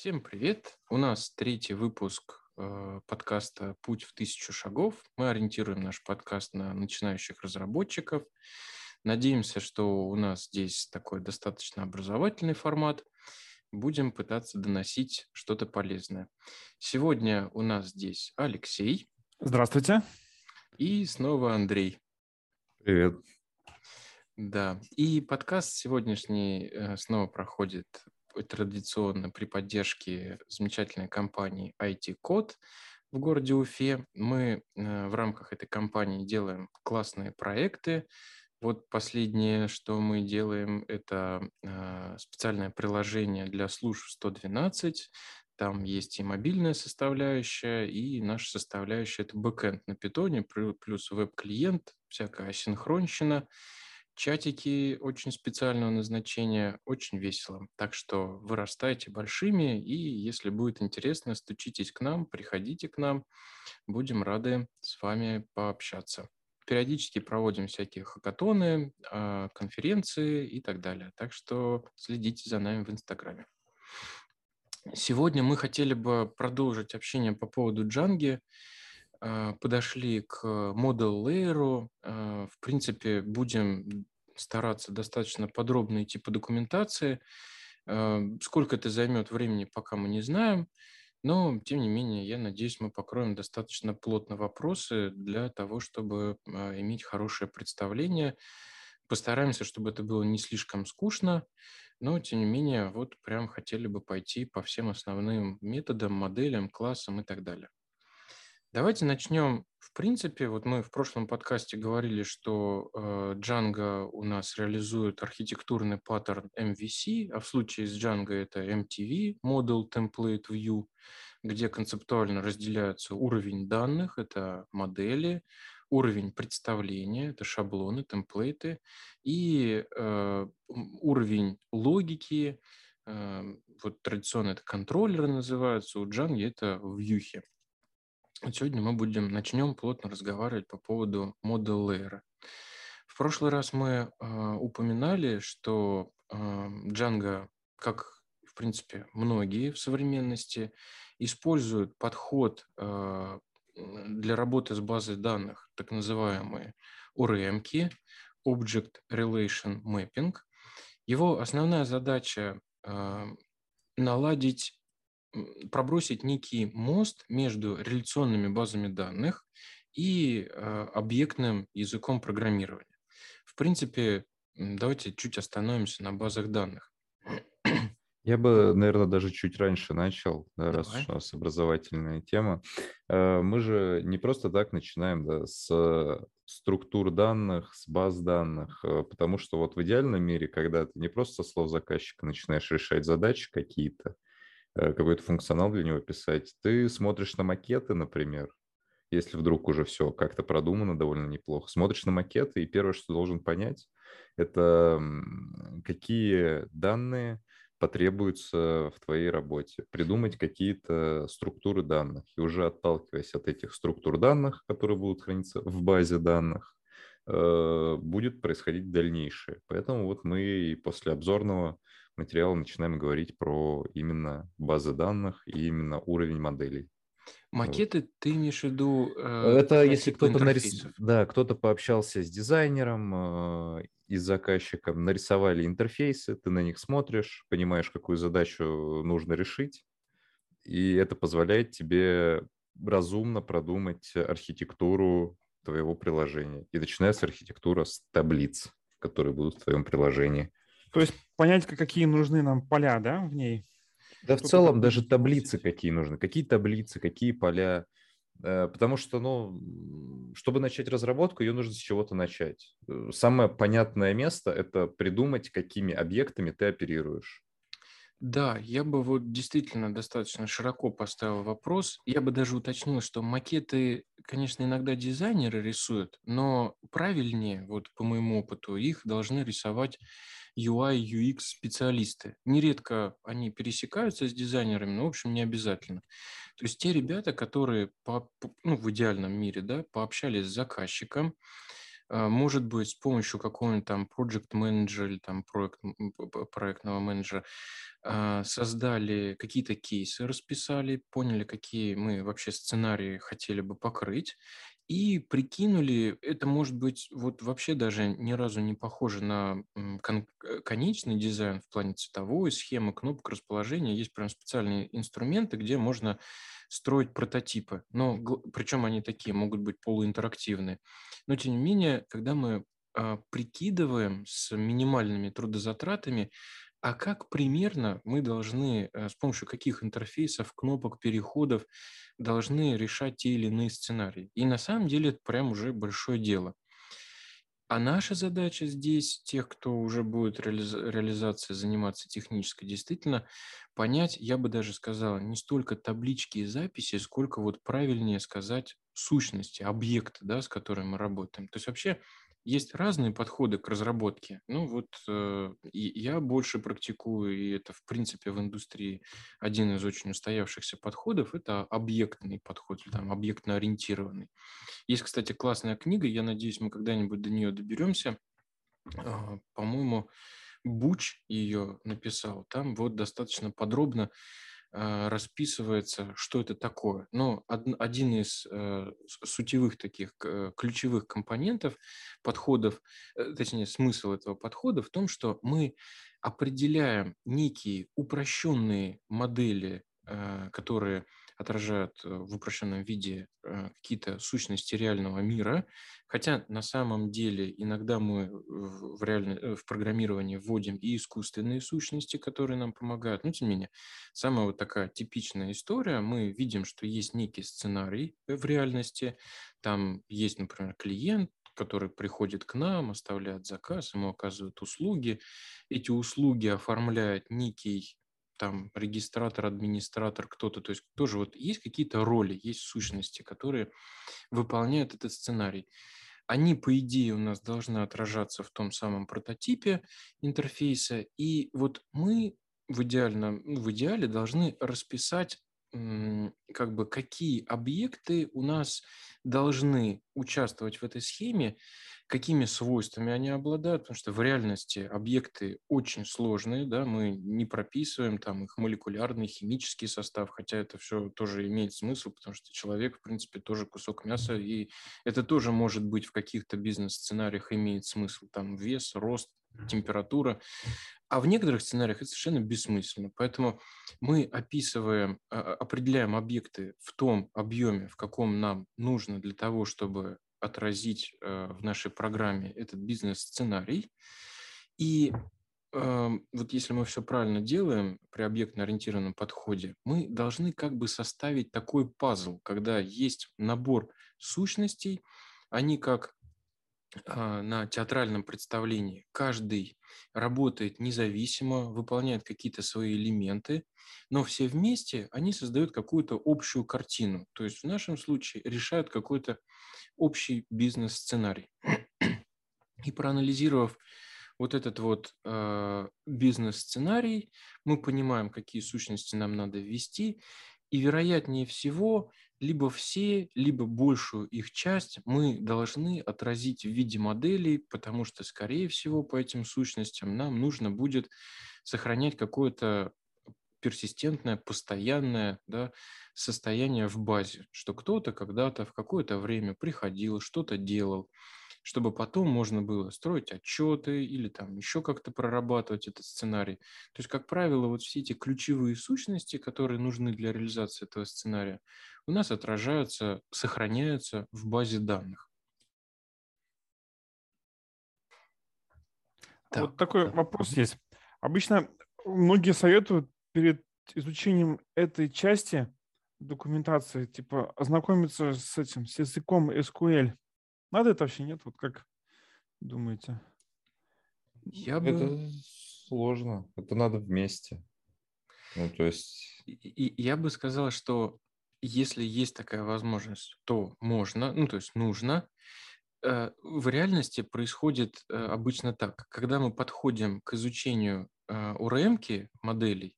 Всем привет! У нас третий выпуск э, подкаста «Путь в тысячу шагов». Мы ориентируем наш подкаст на начинающих разработчиков. Надеемся, что у нас здесь такой достаточно образовательный формат. Будем пытаться доносить что-то полезное. Сегодня у нас здесь Алексей. Здравствуйте. И снова Андрей. Привет. Да, и подкаст сегодняшний э, снова проходит традиционно при поддержке замечательной компании IT-код в городе Уфе. Мы э, в рамках этой компании делаем классные проекты. Вот последнее, что мы делаем, это э, специальное приложение для служб 112. Там есть и мобильная составляющая, и наша составляющая – это бэкэнд на питоне, плюс веб-клиент, всякая синхронщина – Чатики очень специального назначения, очень весело. Так что вырастайте большими, и если будет интересно, стучитесь к нам, приходите к нам. Будем рады с вами пообщаться. Периодически проводим всякие хакатоны, а, конференции и так далее. Так что следите за нами в Инстаграме. Сегодня мы хотели бы продолжить общение по поводу Джанги. А, подошли к Model Layer. А, в принципе, будем стараться достаточно подробно идти по документации. А, сколько это займет времени, пока мы не знаем. Но, тем не менее, я надеюсь, мы покроем достаточно плотно вопросы для того, чтобы иметь хорошее представление. Постараемся, чтобы это было не слишком скучно, но, тем не менее, вот прям хотели бы пойти по всем основным методам, моделям, классам и так далее. Давайте начнем. В принципе, вот мы в прошлом подкасте говорили, что э, Django у нас реализует архитектурный паттерн MVC, а в случае с Django это MTV, Model Template View, где концептуально разделяются уровень данных, это модели, уровень представления, это шаблоны, темплейты, и э, уровень логики, э, вот традиционно это контроллеры называются, у Django это вьюхи. Сегодня мы будем начнем плотно разговаривать по поводу Model Layer. В прошлый раз мы э, упоминали, что э, Django, как в принципе многие в современности, используют подход э, для работы с базой данных, так называемые ORM, Object Relation Mapping. Его основная задача э, наладить пробросить некий мост между реляционными базами данных и э, объектным языком программирования. В принципе, давайте чуть остановимся на базах данных. Я бы, наверное, даже чуть раньше начал, да, раз уж у нас образовательная тема. Э, мы же не просто так начинаем да, с структур данных, с баз данных, э, потому что вот в идеальном мире, когда ты не просто со слов заказчика начинаешь решать задачи какие-то, какой-то функционал для него писать. Ты смотришь на макеты, например, если вдруг уже все как-то продумано довольно неплохо. Смотришь на макеты, и первое, что должен понять, это какие данные потребуются в твоей работе. Придумать какие-то структуры данных. И уже отталкиваясь от этих структур данных, которые будут храниться в базе данных, э, будет происходить дальнейшее. Поэтому вот мы и после обзорного материала начинаем говорить про именно базы данных и именно уровень моделей. Макеты вот. ты имеешь в виду? Э, Это если кто-то нарис... да, кто-то пообщался с дизайнером э, и с заказчиком, нарисовали интерфейсы, ты на них смотришь, понимаешь, какую задачу нужно решить, и это позволяет тебе разумно продумать архитектуру твоего приложения. И начинается архитектура с таблиц, которые будут в твоем приложении. То есть понять, какие нужны нам поля, да, в ней? Да, в целом даже таблицы какие нужны, какие таблицы, какие поля. Э, потому что, ну, чтобы начать разработку, ее нужно с чего-то начать. Э, самое понятное место – это придумать, какими объектами ты оперируешь. Да, я бы вот действительно достаточно широко поставил вопрос. Я бы даже уточнил, что макеты, конечно, иногда дизайнеры рисуют, но правильнее, вот по моему опыту, их должны рисовать UI, UX специалисты. Нередко они пересекаются с дизайнерами, но, в общем, не обязательно. То есть те ребята, которые по, ну, в идеальном мире да, пообщались с заказчиком, может быть, с помощью какого-нибудь там project менеджера или там проект, проектного менеджера а, создали какие-то кейсы, расписали, поняли, какие мы вообще сценарии хотели бы покрыть, и прикинули, это может быть вот вообще даже ни разу не похоже на кон- э, конечный дизайн в плане цветовой схемы, кнопок расположения. Есть прям специальные инструменты, где можно строить прототипы. Но причем они такие, могут быть полуинтерактивные. Но тем не менее, когда мы а, прикидываем с минимальными трудозатратами, а как примерно мы должны, э, с помощью каких интерфейсов, кнопок, переходов должны решать те или иные сценарии? И на самом деле это прям уже большое дело. А наша задача здесь, тех, кто уже будет реализ- реализацией заниматься технической, действительно понять, я бы даже сказал, не столько таблички и записи, сколько вот правильнее сказать сущности, объекты, да, с которыми мы работаем. То есть вообще есть разные подходы к разработке. Ну вот э, я больше практикую, и это в принципе в индустрии один из очень устоявшихся подходов, это объектный подход, там объектно-ориентированный. Есть, кстати, классная книга, я надеюсь, мы когда-нибудь до нее доберемся. Э, по-моему, Буч ее написал. Там вот достаточно подробно расписывается, что это такое. Но один из э, сутевых таких ключевых компонентов подходов, э, точнее смысл этого подхода в том, что мы определяем некие упрощенные модели, э, которые отражают э, в упрощенном виде э, какие-то сущности реального мира, хотя на самом деле иногда мы в, реальной, э, в программировании вводим и искусственные сущности, которые нам помогают, но тем не менее, самая вот такая типичная история, мы видим, что есть некий сценарий в реальности, там есть, например, клиент, который приходит к нам, оставляет заказ, ему оказывают услуги. Эти услуги оформляет некий там регистратор, администратор, кто-то, то есть тоже вот есть какие-то роли, есть сущности, которые выполняют этот сценарий. Они, по идее, у нас должны отражаться в том самом прототипе интерфейса, и вот мы в, идеально, ну, в идеале должны расписать как бы какие объекты у нас должны участвовать в этой схеме, какими свойствами они обладают, потому что в реальности объекты очень сложные, да, мы не прописываем там их молекулярный, химический состав, хотя это все тоже имеет смысл, потому что человек, в принципе, тоже кусок мяса, и это тоже может быть в каких-то бизнес-сценариях имеет смысл, там вес, рост, температура, а в некоторых сценариях это совершенно бессмысленно. Поэтому мы описываем, а, а, определяем объекты в том объеме, в каком нам нужно для того, чтобы отразить э, в нашей программе этот бизнес-сценарий. И эм, вот если мы все правильно делаем при объектно-ориентированном подходе, мы должны как бы составить такой пазл, когда есть набор сущностей, они как на театральном представлении. Каждый работает независимо, выполняет какие-то свои элементы, но все вместе они создают какую-то общую картину. То есть в нашем случае решают какой-то общий бизнес-сценарий. И проанализировав вот этот вот э, бизнес-сценарий, мы понимаем, какие сущности нам надо ввести, и вероятнее всего либо все, либо большую их часть мы должны отразить в виде моделей, потому что, скорее всего, по этим сущностям нам нужно будет сохранять какое-то персистентное, постоянное да, состояние в базе, что кто-то когда-то в какое-то время приходил, что-то делал, чтобы потом можно было строить отчеты или там еще как-то прорабатывать этот сценарий. То есть, как правило, вот все эти ключевые сущности, которые нужны для реализации этого сценария, у нас отражаются, сохраняются в базе данных. Так, вот такой да. вопрос есть. Обычно многие советуют перед изучением этой части документации, типа, ознакомиться с этим, с языком SQL. Надо это вообще нет? Вот как думаете? Я бы... Это сложно. Это надо вместе. Ну, то есть... И, я бы сказал, что если есть такая возможность, то можно, ну, то есть нужно. Э, в реальности происходит э, обычно так. Когда мы подходим к изучению ORM э, моделей,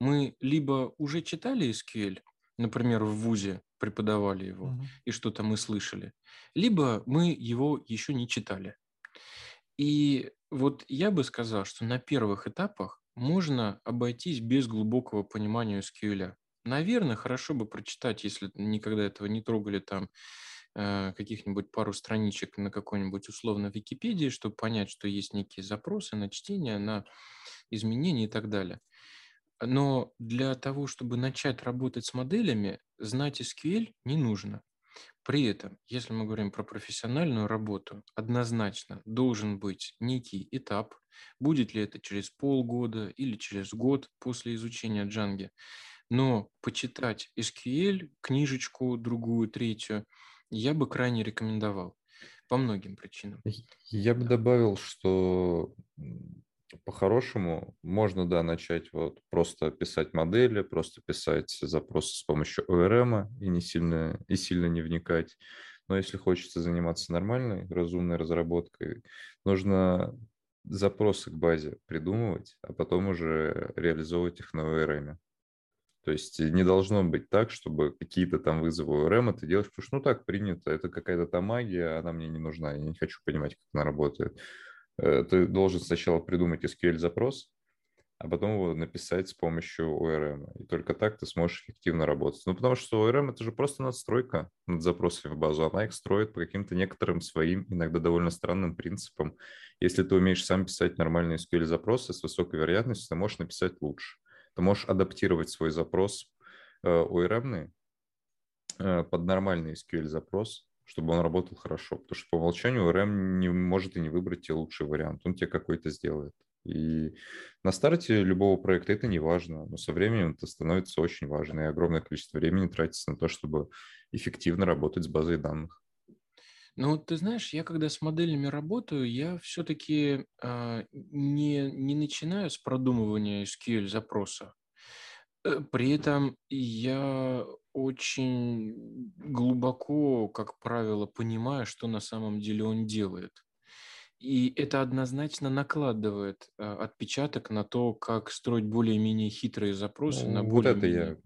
мы либо уже читали SQL, например, в ВУЗе, преподавали его угу. и что-то мы слышали, либо мы его еще не читали. И вот я бы сказал, что на первых этапах можно обойтись без глубокого понимания SQL. Наверное, хорошо бы прочитать, если никогда этого не трогали, там э, каких-нибудь пару страничек на какой-нибудь условно Википедии, чтобы понять, что есть некие запросы на чтение, на изменения и так далее. Но для того, чтобы начать работать с моделями, знать SQL не нужно. При этом, если мы говорим про профессиональную работу, однозначно должен быть некий этап, будет ли это через полгода или через год после изучения Django, но почитать SQL, книжечку, другую, третью, я бы крайне рекомендовал по многим причинам. Я бы добавил, что по-хорошему можно, да, начать вот просто писать модели, просто писать запросы с помощью ORM и не сильно, и сильно не вникать. Но если хочется заниматься нормальной, разумной разработкой, нужно запросы к базе придумывать, а потом уже реализовывать их на ORM. То есть не должно быть так, чтобы какие-то там вызовы ORM ты делаешь, потому что ну так принято, это какая-то там магия, она мне не нужна, я не хочу понимать, как она работает. Э, ты должен сначала придумать SQL-запрос, а потом его написать с помощью ORM. И только так ты сможешь эффективно работать. Ну, потому что ORM – это же просто надстройка над запросами в базу. Она их строит по каким-то некоторым своим, иногда довольно странным принципам. Если ты умеешь сам писать нормальные SQL-запросы, с высокой вероятностью ты можешь написать лучше. Ты можешь адаптировать свой запрос э, ORM э, под нормальный SQL-запрос, чтобы он работал хорошо. Потому что по умолчанию RM не может и не выбрать тебе лучший вариант. Он тебе какой-то сделает. И на старте любого проекта это не важно, но со временем это становится очень важно, и огромное количество времени тратится на то, чтобы эффективно работать с базой данных. Ну, ты знаешь, я когда с моделями работаю, я все-таки э, а, не, не начинаю с продумывания SQL-запроса. Э, при этом я очень глубоко, как правило, понимаю, что на самом деле он делает. И это однозначно накладывает а, отпечаток на то, как строить более-менее хитрые запросы ну, на Вот это я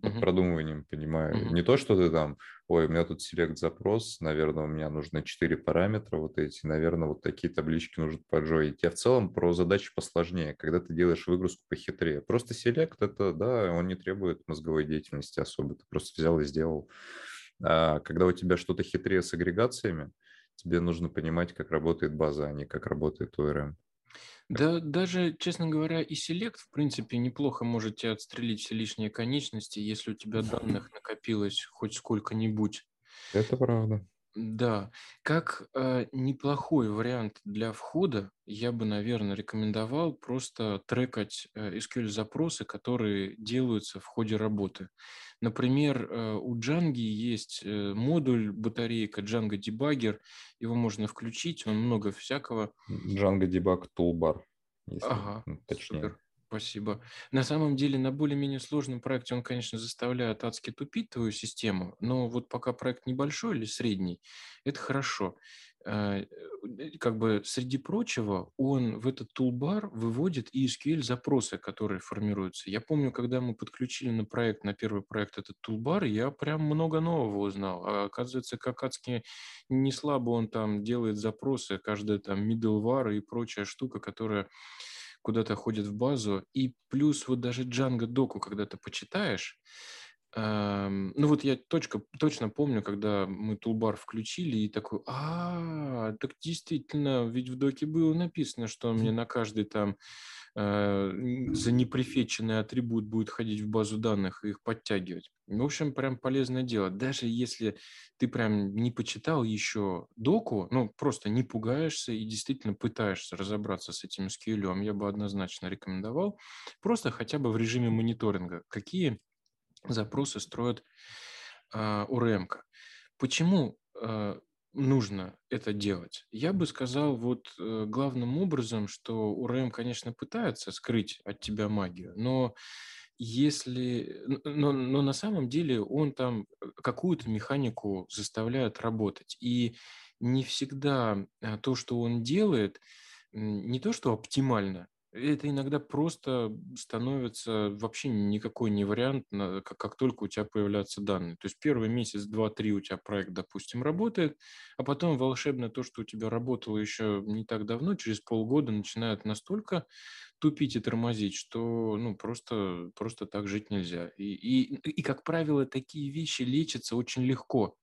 под угу. продумыванием понимаю. Угу. Не то, что ты там, ой, у меня тут селект-запрос, наверное, у меня нужно 4 параметра вот эти, наверное, вот такие таблички нужно поджоить. Я в целом про задачи посложнее, когда ты делаешь выгрузку похитрее. Просто селект это, да, он не требует мозговой деятельности особо, ты просто взял и сделал. А когда у тебя что-то хитрее с агрегациями, тебе нужно понимать, как работает база, а не как работает ORM. Да, даже, честно говоря, и селект, в принципе, неплохо можете отстрелить все лишние конечности, если у тебя данных накопилось хоть сколько-нибудь. Это правда. Да, как э, неплохой вариант для входа, я бы, наверное, рекомендовал просто трекать э, SQL-запросы, которые делаются в ходе работы. Например, э, у Django есть э, модуль батарейка Django Debugger, его можно включить, он много всякого. Django Debug Toolbar, если ага, точнее. Супер. Спасибо. На самом деле, на более-менее сложном проекте он, конечно, заставляет адски тупить твою систему, но вот пока проект небольшой или средний, это хорошо. Э, э, как бы среди прочего, он в этот тулбар выводит и SQL-запросы, которые формируются. Я помню, когда мы подключили на проект, на первый проект этот тулбар, я прям много нового узнал. А оказывается, как адски не слабо он там делает запросы, каждая там middleware и прочая штука, которая куда-то ходит в базу. И плюс вот даже Django доку, когда ты почитаешь, эм, ну вот я точка, точно помню, когда мы тулбар включили и такой, а, так действительно, ведь в доке было написано, что мне на каждый там за непрефетченный атрибут будет ходить в базу данных и их подтягивать. В общем, прям полезное дело. Даже если ты прям не почитал еще доку, ну, просто не пугаешься и действительно пытаешься разобраться с этим SQL, я бы однозначно рекомендовал. Просто хотя бы в режиме мониторинга. Какие запросы строят э, а, URM? Почему э, нужно это делать? Я бы сказал вот э, главным образом, что УРМ, конечно, пытается скрыть от тебя магию, но если, но, но на самом деле он там э, какую-то механику заставляет работать. И не всегда э, то, что он делает, не то, что оптимально, это иногда просто становится вообще никакой не вариант, как, как только у тебя появляются данные. То есть первый месяц, два, три у тебя проект, допустим, работает, а потом волшебно то, что у тебя работало еще не так давно, через полгода начинает настолько тупить и тормозить, что ну, просто, просто так жить нельзя. И, и, и, как правило, такие вещи лечатся очень легко.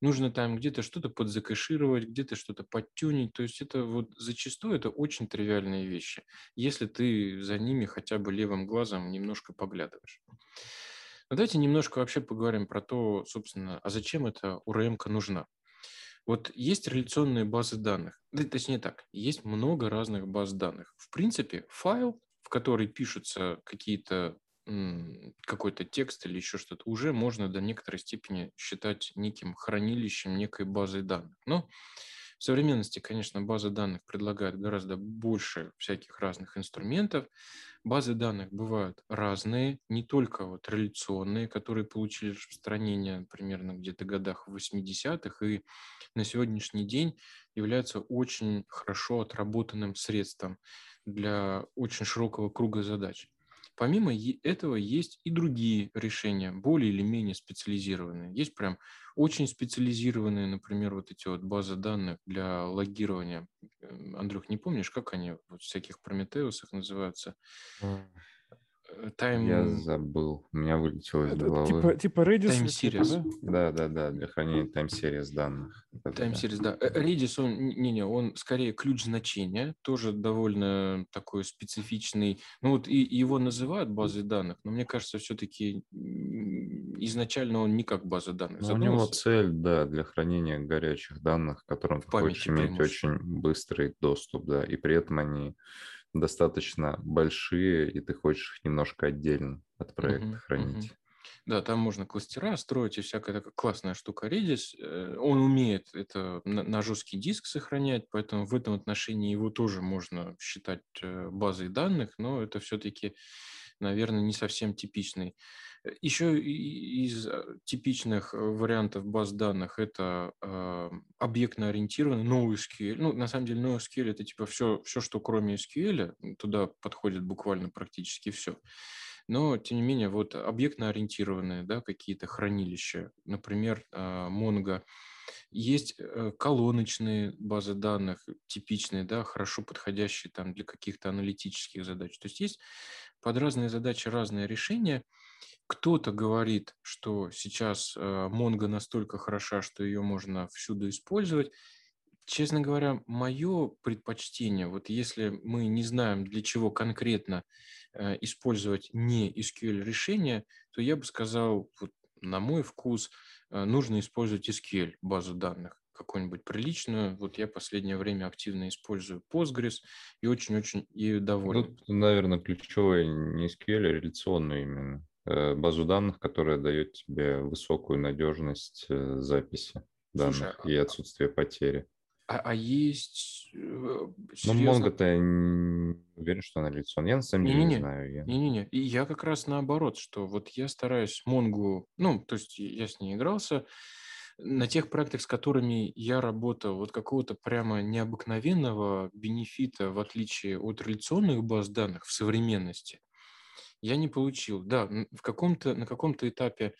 Нужно там где-то что-то подзакэшировать, где-то что-то подтюнить. То есть это вот зачастую это очень тривиальные вещи, если ты за ними хотя бы левым глазом немножко поглядываешь. Но давайте немножко вообще поговорим про то, собственно, а зачем эта урм нужна. Вот есть реляционные базы данных, да, точнее так, есть много разных баз данных. В принципе, файл, в который пишутся какие-то какой-то текст или еще что-то, уже можно до некоторой степени считать неким хранилищем, некой базой данных. Но в современности, конечно, базы данных предлагают гораздо больше всяких разных инструментов. Базы данных бывают разные, не только вот реляционные, которые получили распространение примерно где-то в годах 80-х и на сегодняшний день являются очень хорошо отработанным средством для очень широкого круга задач. Помимо этого есть и другие решения, более или менее специализированные. Есть прям очень специализированные, например, вот эти вот базы данных для логирования. Андрюх, не помнишь, как они вот всяких Прометеусах называются? Time... Я забыл, у меня вылетело из Это, головы. Типа, типа Redis? Time Series. Да, да, да, для хранения Time Series данных. Time Series, да. Э, Redis, он, не, не, он скорее ключ значения, тоже довольно такой специфичный. Ну вот и, его называют базой данных, но мне кажется, все-таки изначально он не как база данных. у него цель, да, для хранения горячих данных, к которым ты хочешь иметь очень быстрый доступ, да, и при этом они достаточно большие, и ты хочешь их немножко отдельно от проекта uh-huh, хранить. Uh-huh. Да, там можно кластера строить и всякая такая классная штука Redis. Э, он умеет это на, на жесткий диск сохранять, поэтому в этом отношении его тоже можно считать э, базой данных, но это все-таки, наверное, не совсем типичный еще из э, типичных э, вариантов баз данных это э, объектно-ориентированный NoSQL. Ну, на самом деле, NoSQL это типа все, все, что кроме SQL, туда подходит буквально практически все. Но, тем не менее, вот объектно-ориентированные да, какие-то хранилища, например, Mongo, есть колоночные базы данных, типичные, да, хорошо подходящие там для каких-то аналитических задач. То есть есть под разные задачи разные решения – кто-то говорит, что сейчас Mongo настолько хороша, что ее можно всюду использовать. Честно говоря, мое предпочтение, вот если мы не знаем, для чего конкретно э, использовать не SQL решение, то я бы сказал, вот, на мой вкус, э, нужно использовать SQL базу данных какую-нибудь приличную. Вот я последнее время активно использую Postgres и очень-очень ею доволен. Тут, наверное, ключевое не SQL, а реляционную именно. Э, базу данных, которая дает тебе высокую надежность э, записи данных Слушай, и а отсутствие потери. А, а есть... Э, ну, Mongo-то я не уверен, что она реляционная. Я на самом деле не, не, не знаю. Я... Не-не-не. И я как раз наоборот, что вот я стараюсь Mongo... Ну, то есть я с ней игрался. На тех проектах, с которыми я работал, вот какого-то прямо необыкновенного бенефита, в отличие от реляционных баз данных в современности, я не получил. Да, в каком-то, на каком-то этапе,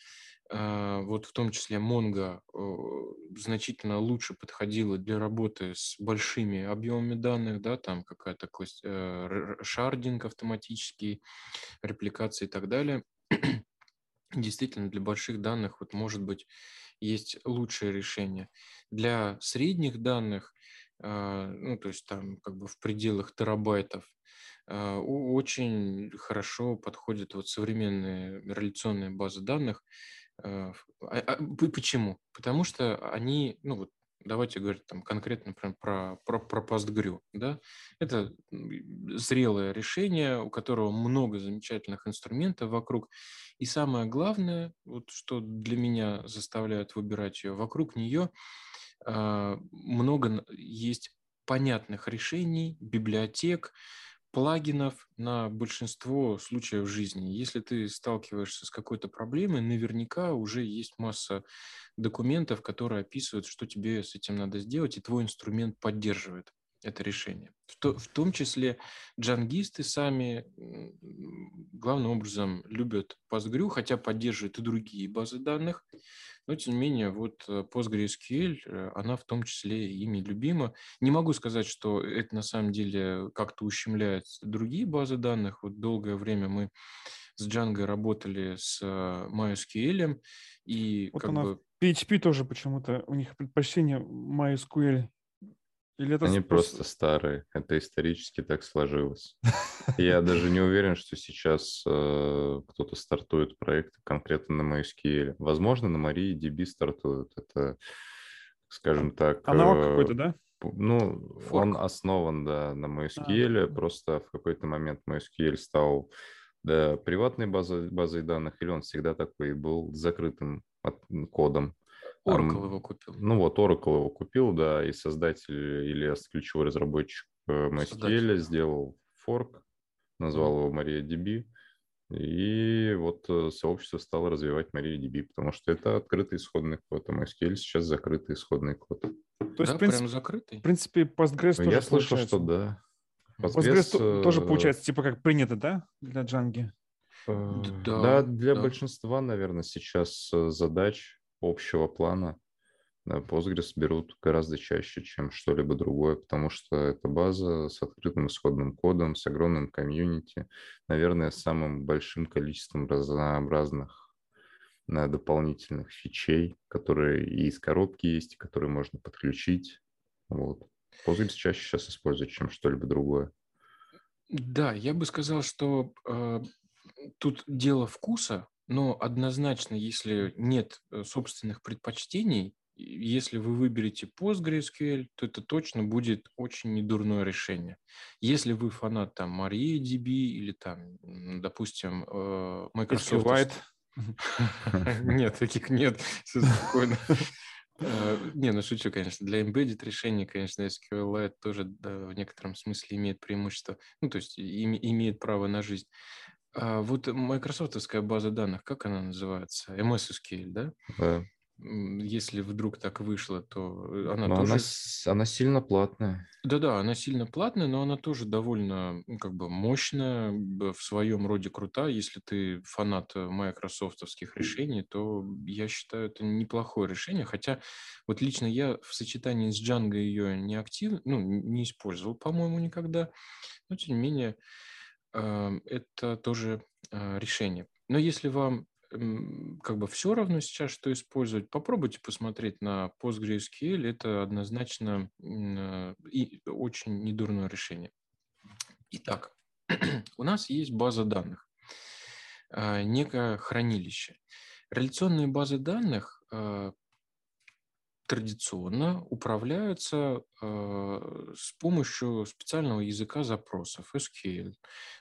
э, вот в том числе Mongo, э, значительно лучше подходила для работы с большими объемами данных, да, там какая-то э, шардинг автоматический, репликация и так далее. Действительно, для больших данных вот может быть есть лучшее решение. Для средних данных, э, ну, то есть там как бы в пределах терабайтов, а, очень хорошо подходят вот современные реляционные базы данных. А, а, а почему? Потому что они, ну вот давайте говорить там конкретно например, про, про, про PostgreSQL. Да? Это зрелое решение, у которого много замечательных инструментов вокруг. И самое главное, вот что для меня заставляет выбирать ее, вокруг нее много есть понятных решений, библиотек, плагинов на большинство случаев жизни. Если ты сталкиваешься с какой-то проблемой, наверняка уже есть масса документов, которые описывают, что тебе с этим надо сделать, и твой инструмент поддерживает это решение. В, в том числе джангисты сами главным образом любят Postgre, хотя поддерживают и другие базы данных. Но, тем не менее, вот э, PostgreSQL, э, она в том числе ими любима. Не могу сказать, что это на самом деле как-то ущемляет другие базы данных. Вот долгое время мы с Django работали с э, MySQL, и вот как она бы... PHP тоже почему-то, у них предпочтение MySQL или это Они просто старые. Это исторически так сложилось. Я даже не уверен, что сейчас э, кто-то стартует проект конкретно на MySQL. Возможно, на MariaDB стартуют. Это, скажем так... Аналог э, какой-то, да? Ну, Форк. он основан, да, на MySQL. А. Просто в какой-то момент MySQL стал да, приватной базой, базой данных, или он всегда такой был закрытым кодом. Oracle его купил. Ну вот, Oracle его купил, да, и создатель или ключевой разработчик э, MySQL сделал форк, назвал его MariaDB, и вот э, сообщество стало развивать MariaDB, потому что это открытый исходный код, а MySQL сейчас закрытый исходный код. То есть, да, в принципе, закрытый? В принципе, Postgres тоже Я слышал, что да. Postgres, Postgres тоже э, получается, типа как принято, да, для Django? Да, да, для да. большинства, наверное, сейчас задач общего плана Postgres берут гораздо чаще, чем что-либо другое, потому что это база с открытым исходным кодом, с огромным комьюнити, наверное, с самым большим количеством разнообразных дополнительных фичей, которые и из коробки есть, и которые можно подключить. Вот. Postgres чаще сейчас используют, чем что-либо другое. Да, я бы сказал, что э, тут дело вкуса, но однозначно, если нет э, собственных предпочтений, если вы выберете PostgreSQL, то это точно будет очень недурное решение. Если вы фанат там MariaDB или там, допустим, э, Microsoft... SQLite. Нет, таких нет. Все спокойно. Э, не, ну шучу, конечно. Для embedded решений, конечно, SQLite тоже в некотором смысле имеет преимущество, ну, то есть имеет право на жизнь. А вот майкрософтовская база данных, как она называется? MS SQL, да? Да. Если вдруг так вышло, то э, она но тоже... Она, она сильно платная. Да-да, она сильно платная, но она тоже довольно как бы мощная, в своем роде крута. Если ты фанат э, майкрософтовских решений, то я считаю, это неплохое решение. Хотя вот лично я в сочетании с Django ее не активно, ну, не использовал, по-моему, никогда. Но, тем не менее, это тоже а, решение. Но если вам как бы все равно сейчас, что использовать, попробуйте посмотреть на PostgreSQL. Это однозначно а, и очень недурное решение. Итак, у нас есть база данных, а, некое хранилище. Реляционные базы данных традиционно управляются э, с помощью специального языка запросов SQL,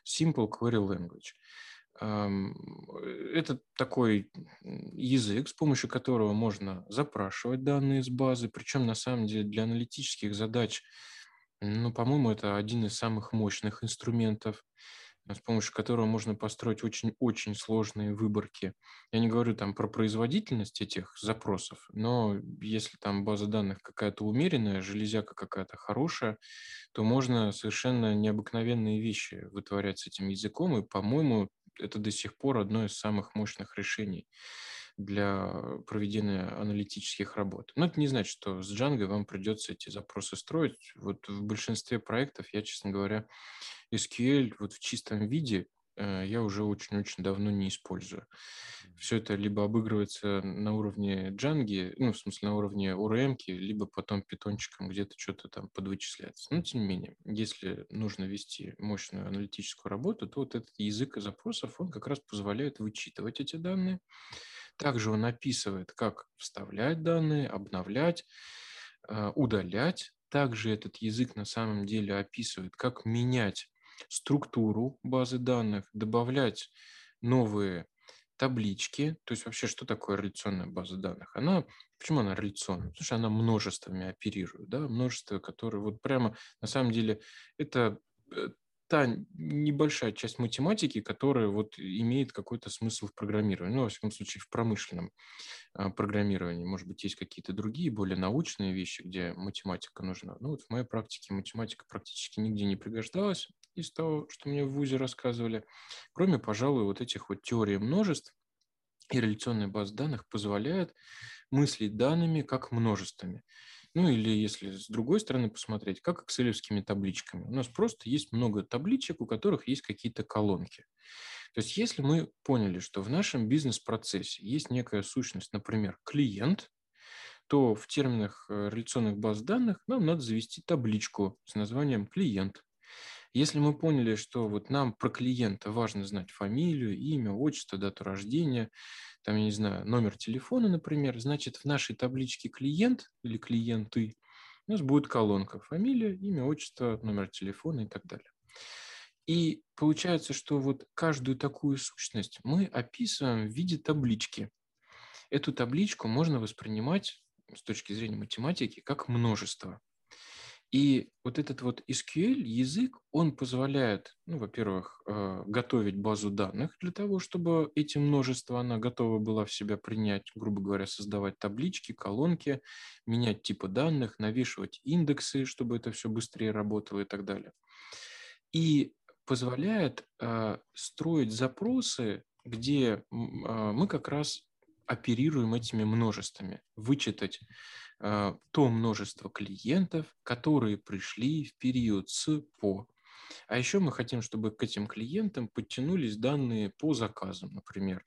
Simple Query Language. Эм, это такой язык, с помощью которого можно запрашивать данные из базы, причем на самом деле для аналитических задач, ну, по-моему, это один из самых мощных инструментов с помощью которого можно построить очень-очень сложные выборки. Я не говорю там про производительность этих запросов, но если там база данных какая-то умеренная, железяка какая-то хорошая, то можно совершенно необыкновенные вещи вытворять с этим языком, и, по-моему, это до сих пор одно из самых мощных решений для проведения аналитических работ. Но это не значит, что с Django вам придется эти запросы строить. Вот в большинстве проектов я, честно говоря, SQL вот в чистом виде э, я уже очень-очень давно не использую. Все это либо обыгрывается на уровне Django, ну, в смысле, на уровне ORM, либо потом питончиком где-то что-то там подвычисляется. Но, тем не менее, если нужно вести мощную аналитическую работу, то вот этот язык запросов, он как раз позволяет вычитывать эти данные, также он описывает, как вставлять данные, обновлять, а, удалять. Также этот язык на самом деле описывает, как менять структуру базы данных, добавлять новые таблички. То есть вообще, что такое реляционная база данных? Она, почему она реляционная? Потому что она множествами оперирует, да, множество, которые вот прямо, на самом деле, это э, та небольшая часть математики, которая вот имеет какой-то смысл в программировании, ну, во всяком случае, в промышленном а, программировании. Может быть, есть какие-то другие, более научные вещи, где математика нужна. Ну, вот в моей практике математика практически нигде не пригождалась из того, что мне в ВУЗе рассказывали, кроме, пожалуй, вот этих вот теорий множеств, и реляционная база данных позволяет мыслить данными как множествами. Ну или если с другой стороны посмотреть, как экселевскими табличками. У нас просто есть много табличек, у которых есть какие-то колонки. То есть если мы поняли, что в нашем бизнес-процессе есть некая сущность, например, клиент, то в терминах э, реляционных баз данных нам надо завести табличку с названием клиент. Если мы поняли, что вот нам про клиента важно знать фамилию, имя, отчество, дату рождения, там, я не знаю, номер телефона, например, значит, в нашей табличке клиент или клиенты у нас будет колонка фамилия, имя, отчество, номер телефона и так далее. И получается, что вот каждую такую сущность мы описываем в виде таблички. Эту табличку можно воспринимать с точки зрения математики как множество. И вот этот вот SQL язык, он позволяет, ну, во-первых, э, готовить базу данных для того, чтобы эти множества она готова была в себя принять, грубо говоря, создавать таблички, колонки, менять типы данных, навешивать индексы, чтобы это все быстрее работало и так далее. И позволяет э, строить запросы, где э, мы как раз оперируем этими множествами, вычитать то множество клиентов, которые пришли в период с по. А еще мы хотим, чтобы к этим клиентам подтянулись данные по заказам, например,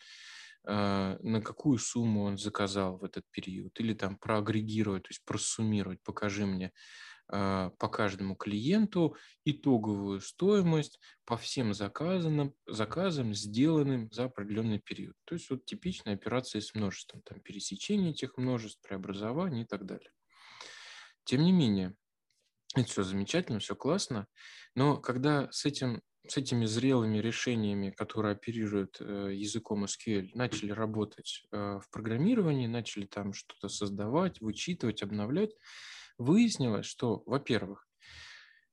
а, на какую сумму он заказал в этот период, или там проагрегировать, то есть просуммировать, покажи мне по каждому клиенту итоговую стоимость по всем заказам, заказам, сделанным за определенный период. То есть вот типичная операция с множеством, там пересечение этих множеств, преобразование и так далее. Тем не менее, это все замечательно, все классно, но когда с, этим, с этими зрелыми решениями, которые оперируют э, языком SQL, начали работать э, в программировании, начали там что-то создавать, вычитывать, обновлять, Выяснилось, что, во-первых,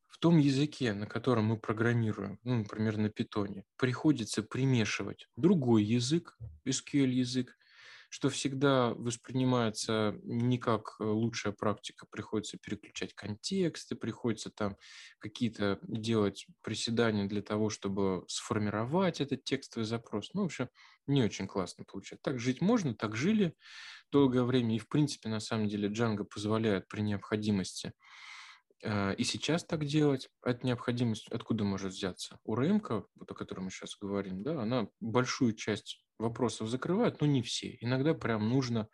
в том языке, на котором мы программируем, ну, например, на питоне, приходится примешивать другой язык, SQL-язык, что всегда воспринимается не как э, лучшая практика, приходится переключать контексты, приходится там какие-то делать приседания для того, чтобы сформировать этот текстовый запрос. Ну, в общем, не очень классно получается. Так жить можно, так жили долгое время, и в принципе, на самом деле, Django позволяет при необходимости и сейчас так делать. Эта необходимость откуда может взяться? У РМК, вот о котором мы сейчас говорим, да, она большую часть вопросов закрывают, но не все. Иногда прям нужно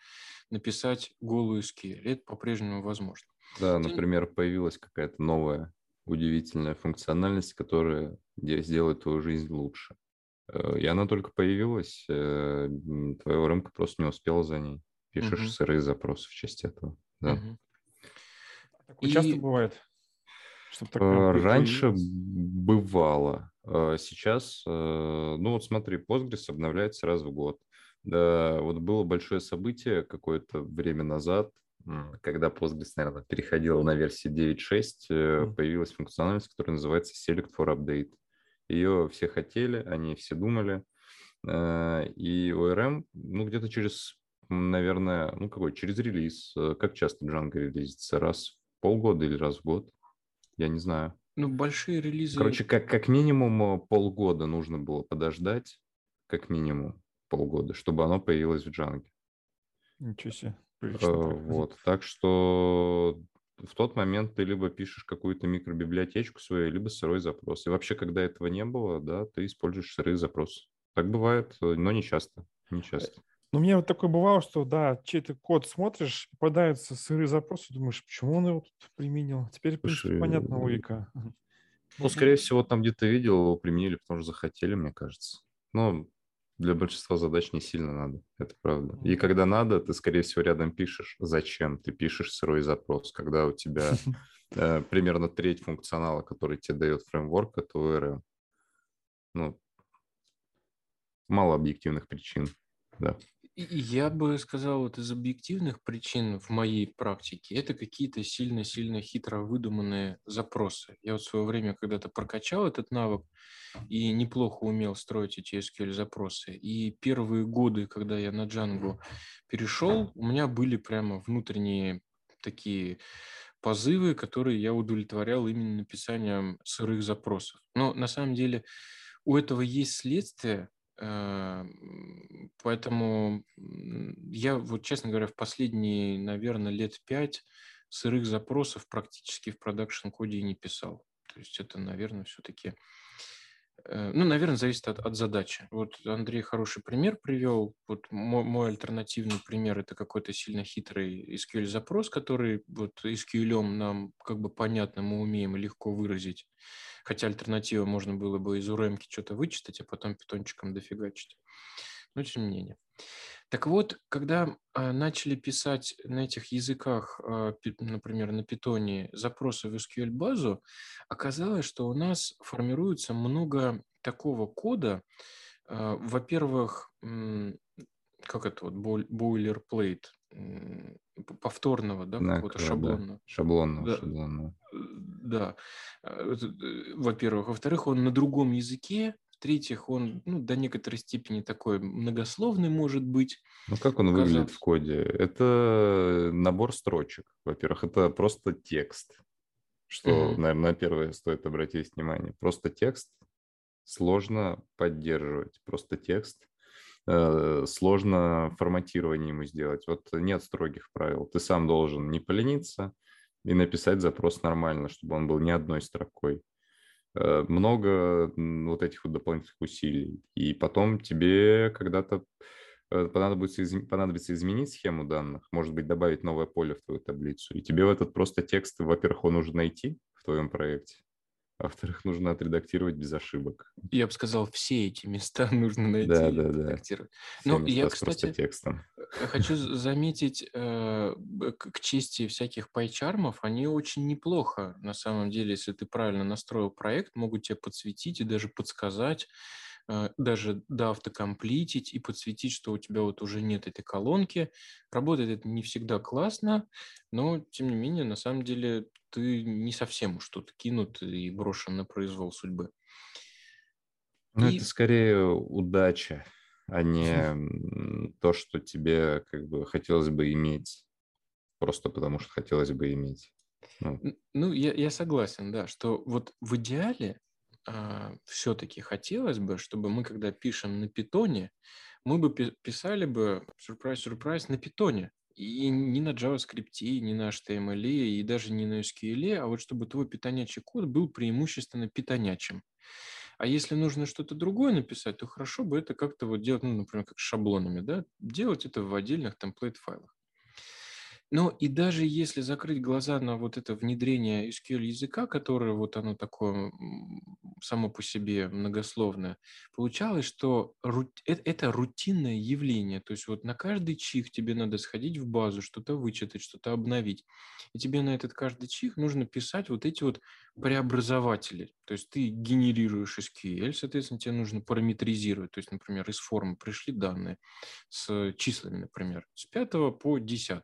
написать голую SQL. Это по-прежнему возможно. Да, например, появилась какая-то новая удивительная функциональность, которая сделает твою жизнь лучше. Э, и она только появилась, э, твоя рынка просто не успела за ней. Пишешь угу. сырые запросы в части этого. Да. Угу. Такое и... часто бывает? Э, раньше бывало. А, сейчас, э, ну вот смотри, Postgres обновляется раз в год. Да, вот было большое событие какое-то время назад, когда Postgres, наверное, переходил на версию 9.6, э, появилась функциональность, которая называется Select for Update. Ее все хотели, они все думали. Э, и ORM, ну, где-то через, наверное, ну, какой, через релиз. Как часто Django релизится? Раз в полгода или раз в год? Я не знаю. Ну, большие релизы... Короче, как, как минимум э, полгода нужно было подождать, как минимум полгода, чтобы оно появилось в Django. Ничего себе. Прилично, э, вот, так что в тот момент ты либо пишешь какую-то микробиблиотечку свою, либо сырой запрос. И вообще, когда этого не было, да, ты используешь сырые запросы. Так бывает, э, но не часто. Не часто. Ну, мне вот такое бывало, что, да, чей-то код смотришь, попадаются сырые запросы, думаешь, почему он его тут применил? Теперь, в принципе, понятна логика. Ну, скорее всего, там где-то видел, его применили, потому что захотели, мне кажется. Но для большинства задач не сильно надо, это правда. И когда надо, ты, скорее всего, рядом пишешь, зачем ты пишешь сырой запрос, когда у тебя э, примерно треть функционала, который тебе дает фреймворк, это ORM. Ну, мало объективных причин, да. Я бы сказал, вот из объективных причин в моей практике это какие-то сильно-сильно хитро выдуманные запросы. Я вот в свое время когда-то прокачал этот навык и неплохо умел строить эти SQL-запросы. И первые годы, когда я на Django перешел, у меня были прямо внутренние такие позывы, которые я удовлетворял именно написанием сырых запросов. Но на самом деле у этого есть следствие, поэтому я, вот честно говоря, в последние, наверное, лет пять сырых запросов практически в продакшн-коде не писал. То есть это, наверное, все-таки Э, ну, наверное, зависит от, от задачи. Вот Андрей хороший пример привел. Вот мой, мой альтернативный пример – это какой-то сильно хитрый SQL-запрос, который вот SQL нам как бы понятно, мы умеем легко выразить. Хотя альтернатива можно было бы из URM что-то вычитать, а потом питончиком дофигачить. Но тем не менее. Так вот, когда а, начали писать на этих языках, а, например, на питоне запросы в SQL-базу, оказалось, что у нас формируется много такого кода, а, во-первых, как это вот, boilerplate, повторного, да, какого-то шаблонного. Да. Шаблонного, да. шаблонного. Да. Э, во-первых. Во-вторых, он на другом языке, в-третьих, он ну, до некоторой степени такой многословный может быть. Ну, как он Казалось... выглядит в коде? Это набор строчек. Во-первых, это просто текст, что, mm-hmm. наверное, на первое стоит обратить внимание. Просто текст сложно поддерживать. Просто текст э, сложно форматирование ему сделать. Вот нет строгих правил. Ты сам должен не полениться и написать запрос нормально, чтобы он был не одной строкой. Э, много вот этих вот дополнительных усилий. И потом тебе когда-то э, понадобится, понадобится изменить схему данных, может быть, добавить новое поле в твою таблицу. И тебе в этот просто текст, во-первых, его нужно найти в твоем проекте, а во-вторых, нужно отредактировать без ошибок. Я бы сказал, все эти места нужно найти да, и да, отредактировать. Да. Ну, я, кстати, текстом. Э, хочу заметить, э, к чести всяких пайчармов, они очень неплохо, на самом деле, если ты правильно настроил проект, могут тебе подсветить и даже подсказать, даже да, автокомплитить и подсветить, что у тебя вот уже нет этой колонки. Работает это не всегда классно, но, тем не менее, на самом деле ты не совсем уж тут кинут и брошен на произвол судьбы. Ну, и... это скорее удача, а не то, что тебе как бы хотелось бы иметь, просто потому что хотелось бы иметь. Ну, ну я, я согласен, да, что вот в идеале а, все-таки хотелось бы, чтобы мы, когда пишем на питоне, мы бы писали бы, сюрприз-сюрприз, на питоне. И не на JavaScript, не на HTML, и даже не на SQL, а вот чтобы твой питонячий код был преимущественно питонячим. А если нужно что-то другое написать, то хорошо бы это как-то вот делать, ну, например, как шаблонами, да, делать это в отдельных темплейт-файлах. Но и даже если закрыть глаза на вот это внедрение SQL языка, которое вот оно такое само по себе многословное, получалось, что это рутинное явление. То есть вот на каждый чих тебе надо сходить в базу, что-то вычитать, что-то обновить. И тебе на этот каждый чих нужно писать вот эти вот преобразователи. То есть ты генерируешь SQL, соответственно, тебе нужно параметризировать. То есть, например, из формы пришли данные с числами, например, с 5 по 10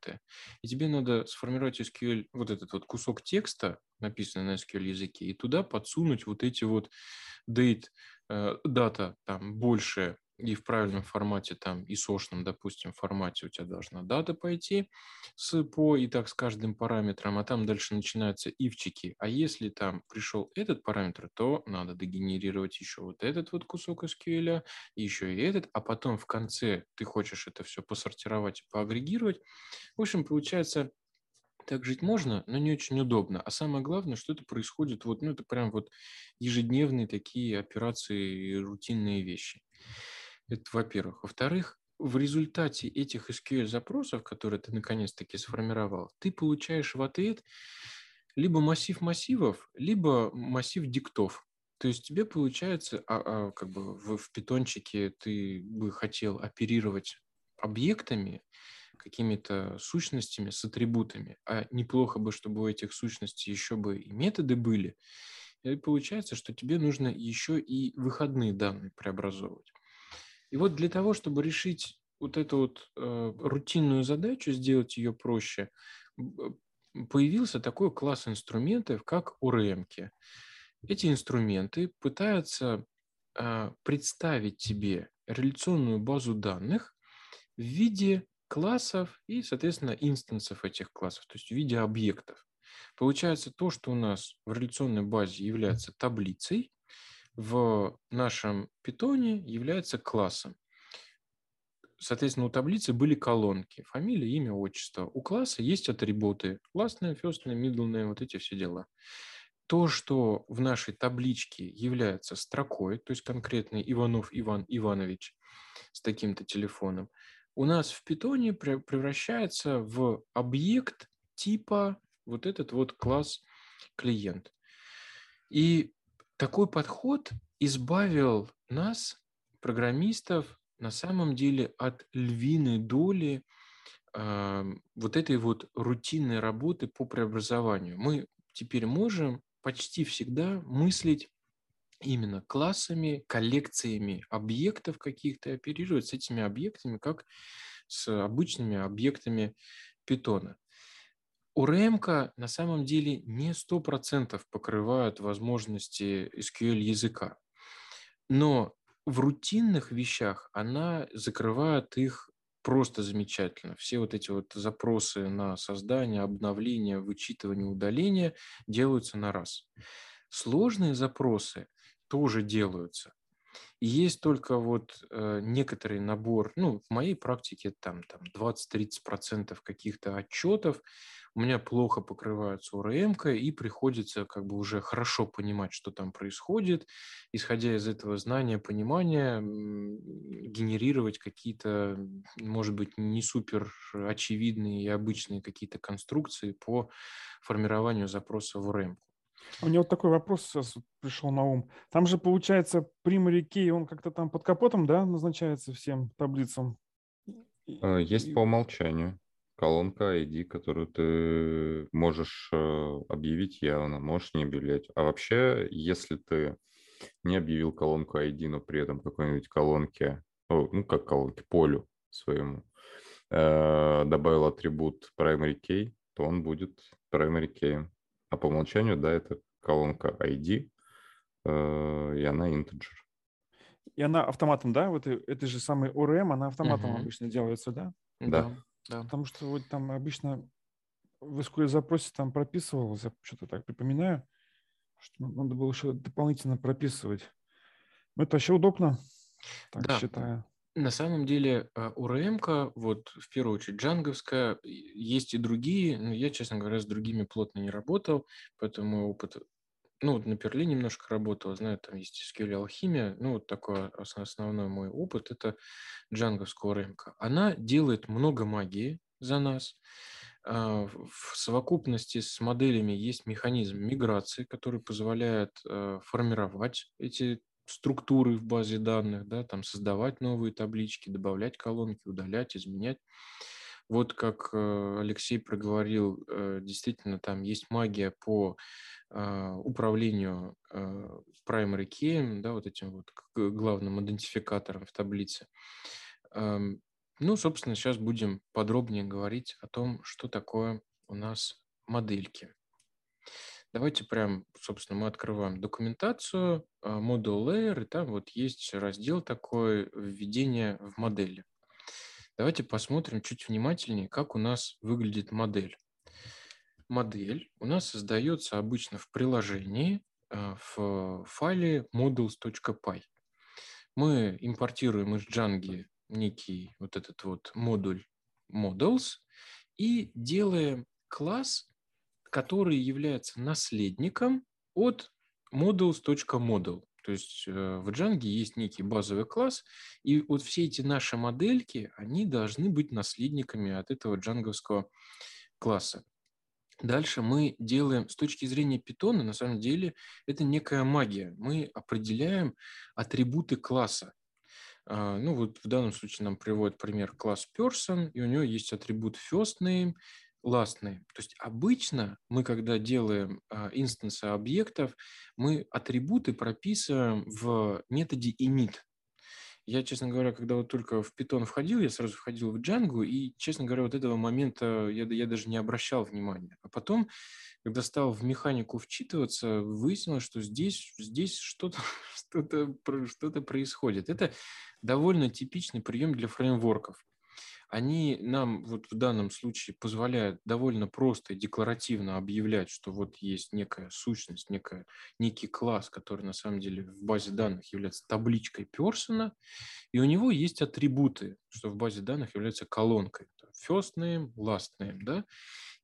и тебе надо сформировать SQL, вот этот вот кусок текста, написанный на SQL языке, и туда подсунуть вот эти вот date, э, дата там больше и в правильном формате, там, и сошном, допустим, формате у тебя должна дата пойти с по и так с каждым параметром, а там дальше начинаются ивчики. А если там пришел этот параметр, то надо дегенерировать еще вот этот вот кусок SQL, еще и этот, а потом в конце ты хочешь это все посортировать и поагрегировать. В общем, получается так жить можно, но не очень удобно. А самое главное, что это происходит, вот, ну, это прям вот ежедневные такие операции, рутинные вещи. Это во-первых. Во-вторых, в результате этих SQL-запросов, которые ты наконец-таки сформировал, ты получаешь в ответ либо массив массивов, либо массив диктов. То есть тебе получается, а, а, как бы в, в питончике ты бы хотел оперировать объектами, какими-то сущностями с атрибутами, а неплохо бы, чтобы у этих сущностей еще бы и методы были. И получается, что тебе нужно еще и выходные данные преобразовывать. И вот для того, чтобы решить вот эту вот э, рутинную задачу, сделать ее проще, появился такой класс инструментов, как ORM. -ки. Эти инструменты пытаются э, представить тебе реляционную базу данных в виде классов и, соответственно, инстансов этих классов, то есть в виде объектов. Получается то, что у нас в реляционной базе является таблицей, в нашем питоне является классом. Соответственно, у таблицы были колонки, фамилия, имя, отчество. У класса есть атрибуты, классные, фестные, мидлные, вот эти все дела. То, что в нашей табличке является строкой, то есть конкретный Иванов Иван Иванович с таким-то телефоном, у нас в питоне превращается в объект типа вот этот вот класс клиент. И такой подход избавил нас, программистов, на самом деле от львиной доли э, вот этой вот рутинной работы по преобразованию. Мы теперь можем почти всегда мыслить именно классами, коллекциями объектов каких-то, оперировать с этими объектами, как с обычными объектами питона. У РМК на самом деле не 100% покрывают возможности SQL языка, но в рутинных вещах она закрывает их просто замечательно. Все вот эти вот запросы на создание, обновление, вычитывание, удаление делаются на раз. Сложные запросы тоже делаются. И есть только вот э, некоторый набор, ну, в моей практике там, там 20-30% каких-то отчетов, у меня плохо покрываются ОРМ, и приходится как бы уже хорошо понимать, что там происходит, исходя из этого знания, понимания, генерировать какие-то, может быть, не супер очевидные и обычные какие-то конструкции по формированию запроса в ОРМ. У меня вот такой вопрос сейчас пришел на ум. Там же, получается, primary key, он как-то там под капотом, да, назначается всем таблицам? Э, есть по умолчанию колонка ID, которую ты можешь э, объявить явно, можешь не объявлять. А вообще, если ты не объявил колонку ID, но при этом какой-нибудь колонке, ну, как колонке, полю своему, э, добавил атрибут primary key, то он будет primary key. А по умолчанию, да, это колонка ID, э, и она integer. И она автоматом, да? Вот это же самый ORM, она автоматом uh-huh. обычно делается, да? Да. Да. Потому что вот там обычно в SQL запросе там прописывалось, я что-то так припоминаю, что надо было еще дополнительно прописывать. Но это вообще удобно, так да. считаю. На самом деле а, у РМК, вот в первую очередь джанговская, есть и другие, но я, честно говоря, с другими плотно не работал, поэтому опыт ну, на Перле немножко работал, знаю, там есть SQL алхимия, ну, вот такой основной мой опыт, это джанговская РМК. Она делает много магии за нас. А, в совокупности с моделями есть механизм миграции, который позволяет а, формировать эти структуры в базе данных, да, там создавать новые таблички, добавлять колонки, удалять, изменять. Вот как э, Алексей проговорил, э, действительно там есть магия по а, управлению primary key, да, вот этим вот главным идентификатором в таблице. Ну, собственно, сейчас будем подробнее говорить о том, что такое у нас модельки. Давайте прям, собственно, мы открываем документацию, Model Layer, и там вот есть раздел такой «Введение в модели». Давайте посмотрим чуть внимательнее, как у нас выглядит модель модель у нас создается обычно в приложении а, в файле models.py. Мы импортируем из Django некий вот этот вот модуль models и делаем класс, который является наследником от models.model. То есть э, в Django есть некий базовый класс, и вот все эти наши модельки, они должны быть наследниками от этого джанговского класса. Дальше мы делаем, с точки зрения питона, на самом деле, это некая магия. Мы определяем атрибуты класса. А, ну вот в данном случае нам приводит пример класс person, и у него есть атрибут first name, name. То есть обычно мы, когда делаем а, инстансы объектов, мы атрибуты прописываем в методе init. Я, честно говоря, когда вот только в Python входил, я сразу входил в Django, и, честно говоря, вот этого момента я, я даже не обращал внимания. А потом, когда стал в механику вчитываться, выяснилось, что здесь, здесь что-то что что происходит. Это довольно типичный прием для фреймворков они нам вот в данном случае позволяют довольно просто и декларативно объявлять, что вот есть некая сущность, некая, некий класс, который на самом деле в базе данных является табличкой персона, и у него есть атрибуты, что в базе данных является колонкой. First name, last name, да?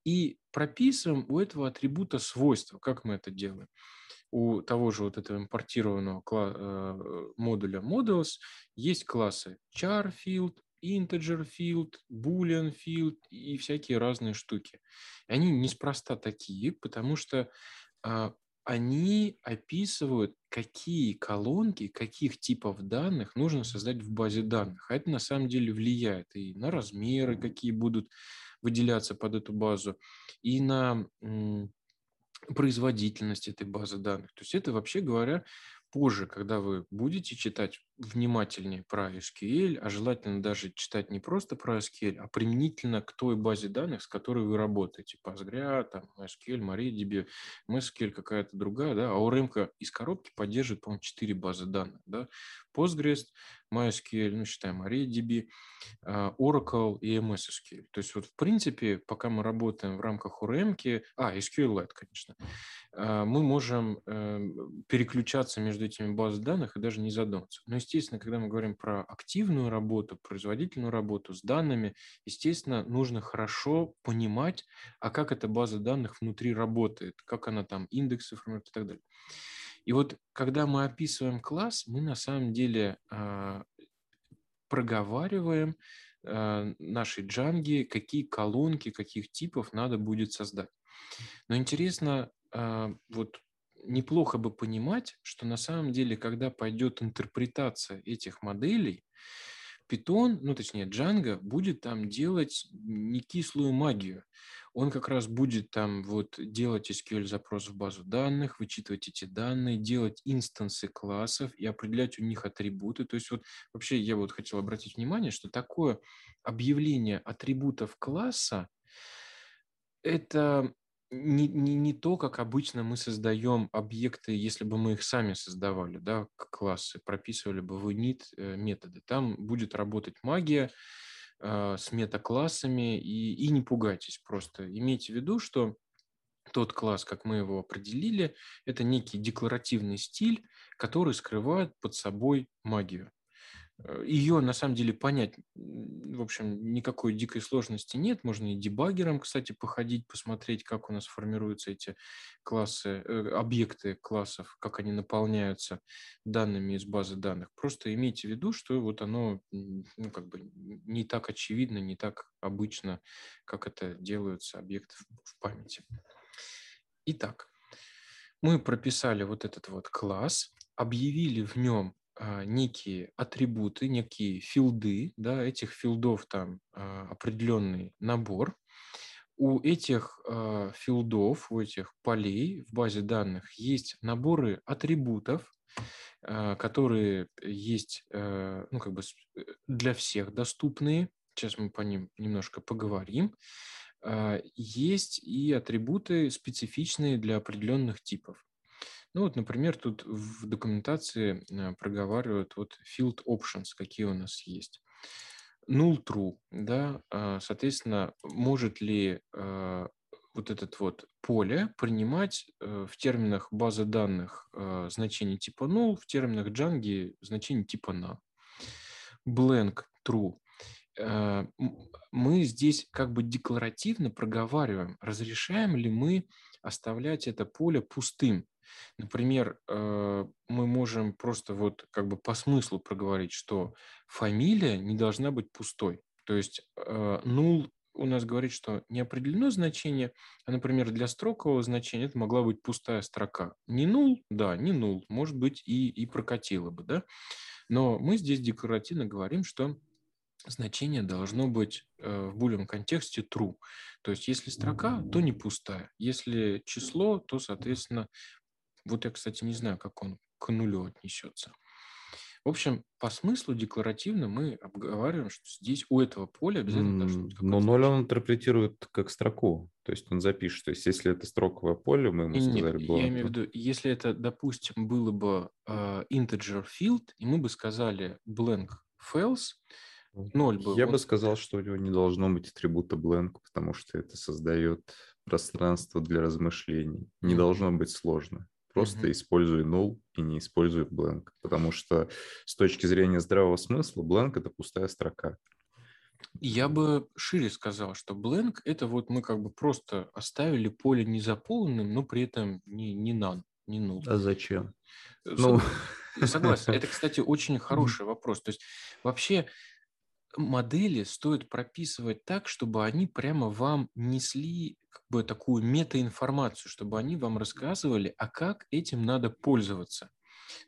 И прописываем у этого атрибута свойства. Как мы это делаем? у того же вот этого импортированного э, модуля models есть классы char field, integer field, boolean field и всякие разные штуки. Они неспроста такие, потому что а, они описывают, какие колонки, каких типов данных нужно создать в базе данных. А это на самом деле влияет и на размеры, какие будут выделяться под эту базу, и на производительность этой базы данных. То есть это, вообще говоря, позже, когда вы будете читать внимательнее про SQL, а желательно даже читать не просто про SQL, а применительно к той базе данных, с которой вы работаете. Postgre, там, SQL, MariaDB, MySQL какая-то другая, да, а ORM из коробки поддерживает, по-моему, 4 базы данных, да, Postgres, MySQL, ну, считаем MariaDB, а, Oracle и MS SQL. То есть вот в принципе, пока мы работаем в рамках ORM, а, SQLite, конечно, а, мы можем эм, переключаться между этими базами данных и даже не задумываться. Но, естественно, когда мы говорим про активную работу, производительную работу с данными, естественно, нужно хорошо понимать, а как эта база данных внутри работает, как она там индексы формирует и так далее. И вот когда мы описываем класс, мы на самом деле э, проговариваем э, нашей джанги, какие колонки, каких типов надо будет создать. Но интересно, э, вот неплохо бы понимать, что на самом деле, когда пойдет интерпретация этих моделей, Python, ну точнее Django, будет там делать не кислую магию он как раз будет там вот делать SQL запрос в базу данных, вычитывать эти данные, делать инстансы классов и определять у них атрибуты. То есть вот вообще я вот хотел обратить внимание, что такое объявление атрибутов класса это не, не, не то, как обычно мы создаем объекты, если бы мы их сами создавали, да, классы, прописывали бы в init э, методы. Там будет работать магия, а, с метаклассами, и, и не пугайтесь просто. Имейте в виду, что тот класс, как мы его определили, это некий декларативный стиль, который скрывает под собой магию. Э, Ее на самом деле понять, в общем, никакой дикой сложности нет. Можно и дебаггером, кстати, походить, посмотреть, как у нас формируются эти классы, э, объекты классов, как они наполняются данными из базы данных. Просто имейте в виду, что вот оно ну, как бы не так очевидно, не так обычно, как это делаются объекты в памяти. Итак, мы прописали вот этот вот класс, объявили в нем некие атрибуты, некие филды, да, этих филдов там а, определенный набор. У этих а, филдов, у этих полей в базе данных есть наборы атрибутов, которые есть ну, как бы э, для всех доступные. Сейчас мы по ним немножко поговорим. Есть и атрибуты специфичные для определенных типов. Ну вот, например, тут в документации э, проговаривают вот field options, какие у нас есть. Null true, да, а, соответственно, может ли а, вот этот вот поле принимать э, в терминах базы данных э, значение типа null, в терминах Django значение типа null. Blank true. Мы здесь как бы декларативно проговариваем, разрешаем ли мы оставлять это поле пустым. Например, э, мы можем просто вот как бы по смыслу проговорить, что фамилия не должна быть пустой. То есть null э, у нас говорит, что не определено значение, а, например, для строкового значения это могла быть пустая строка. Не null, да, не null, может быть, и, и прокатило бы, да. Но мы здесь декларативно говорим, что значение должно быть э, в булевом контексте true. То есть если строка, то не пустая. Если число, то, соответственно, вот я, кстати, не знаю, как он к нулю отнесется. В общем, по смыслу декларативно мы обговариваем, что здесь у этого поля обязательно должно быть Но ноль он интерпретирует как строку, то есть он запишет. То есть если это строковое поле, мы ему Нет, сказали я имею в виду, если это, допустим, было бы э, integer field, и мы бы сказали blank false, ноль бы. Я он- бы сказал, что у него не должно быть атрибута blank, потому что это создает пространство для размышлений. Не Мгм. должно быть сложно. Просто Мгм. используй null и не используй blank, потому что с точки зрения здравого смысла blank это пустая строка. Я бы шире сказал, что blank это вот мы как бы просто оставили поле незаполненным, но при этом не, не none, не null. А зачем? Э, Ну, сог- Согласен. Это, кстати, очень хороший вопрос. То есть вообще модели стоит прописывать так, чтобы они прямо вам несли как бы такую метаинформацию, чтобы они вам рассказывали, а как этим надо пользоваться.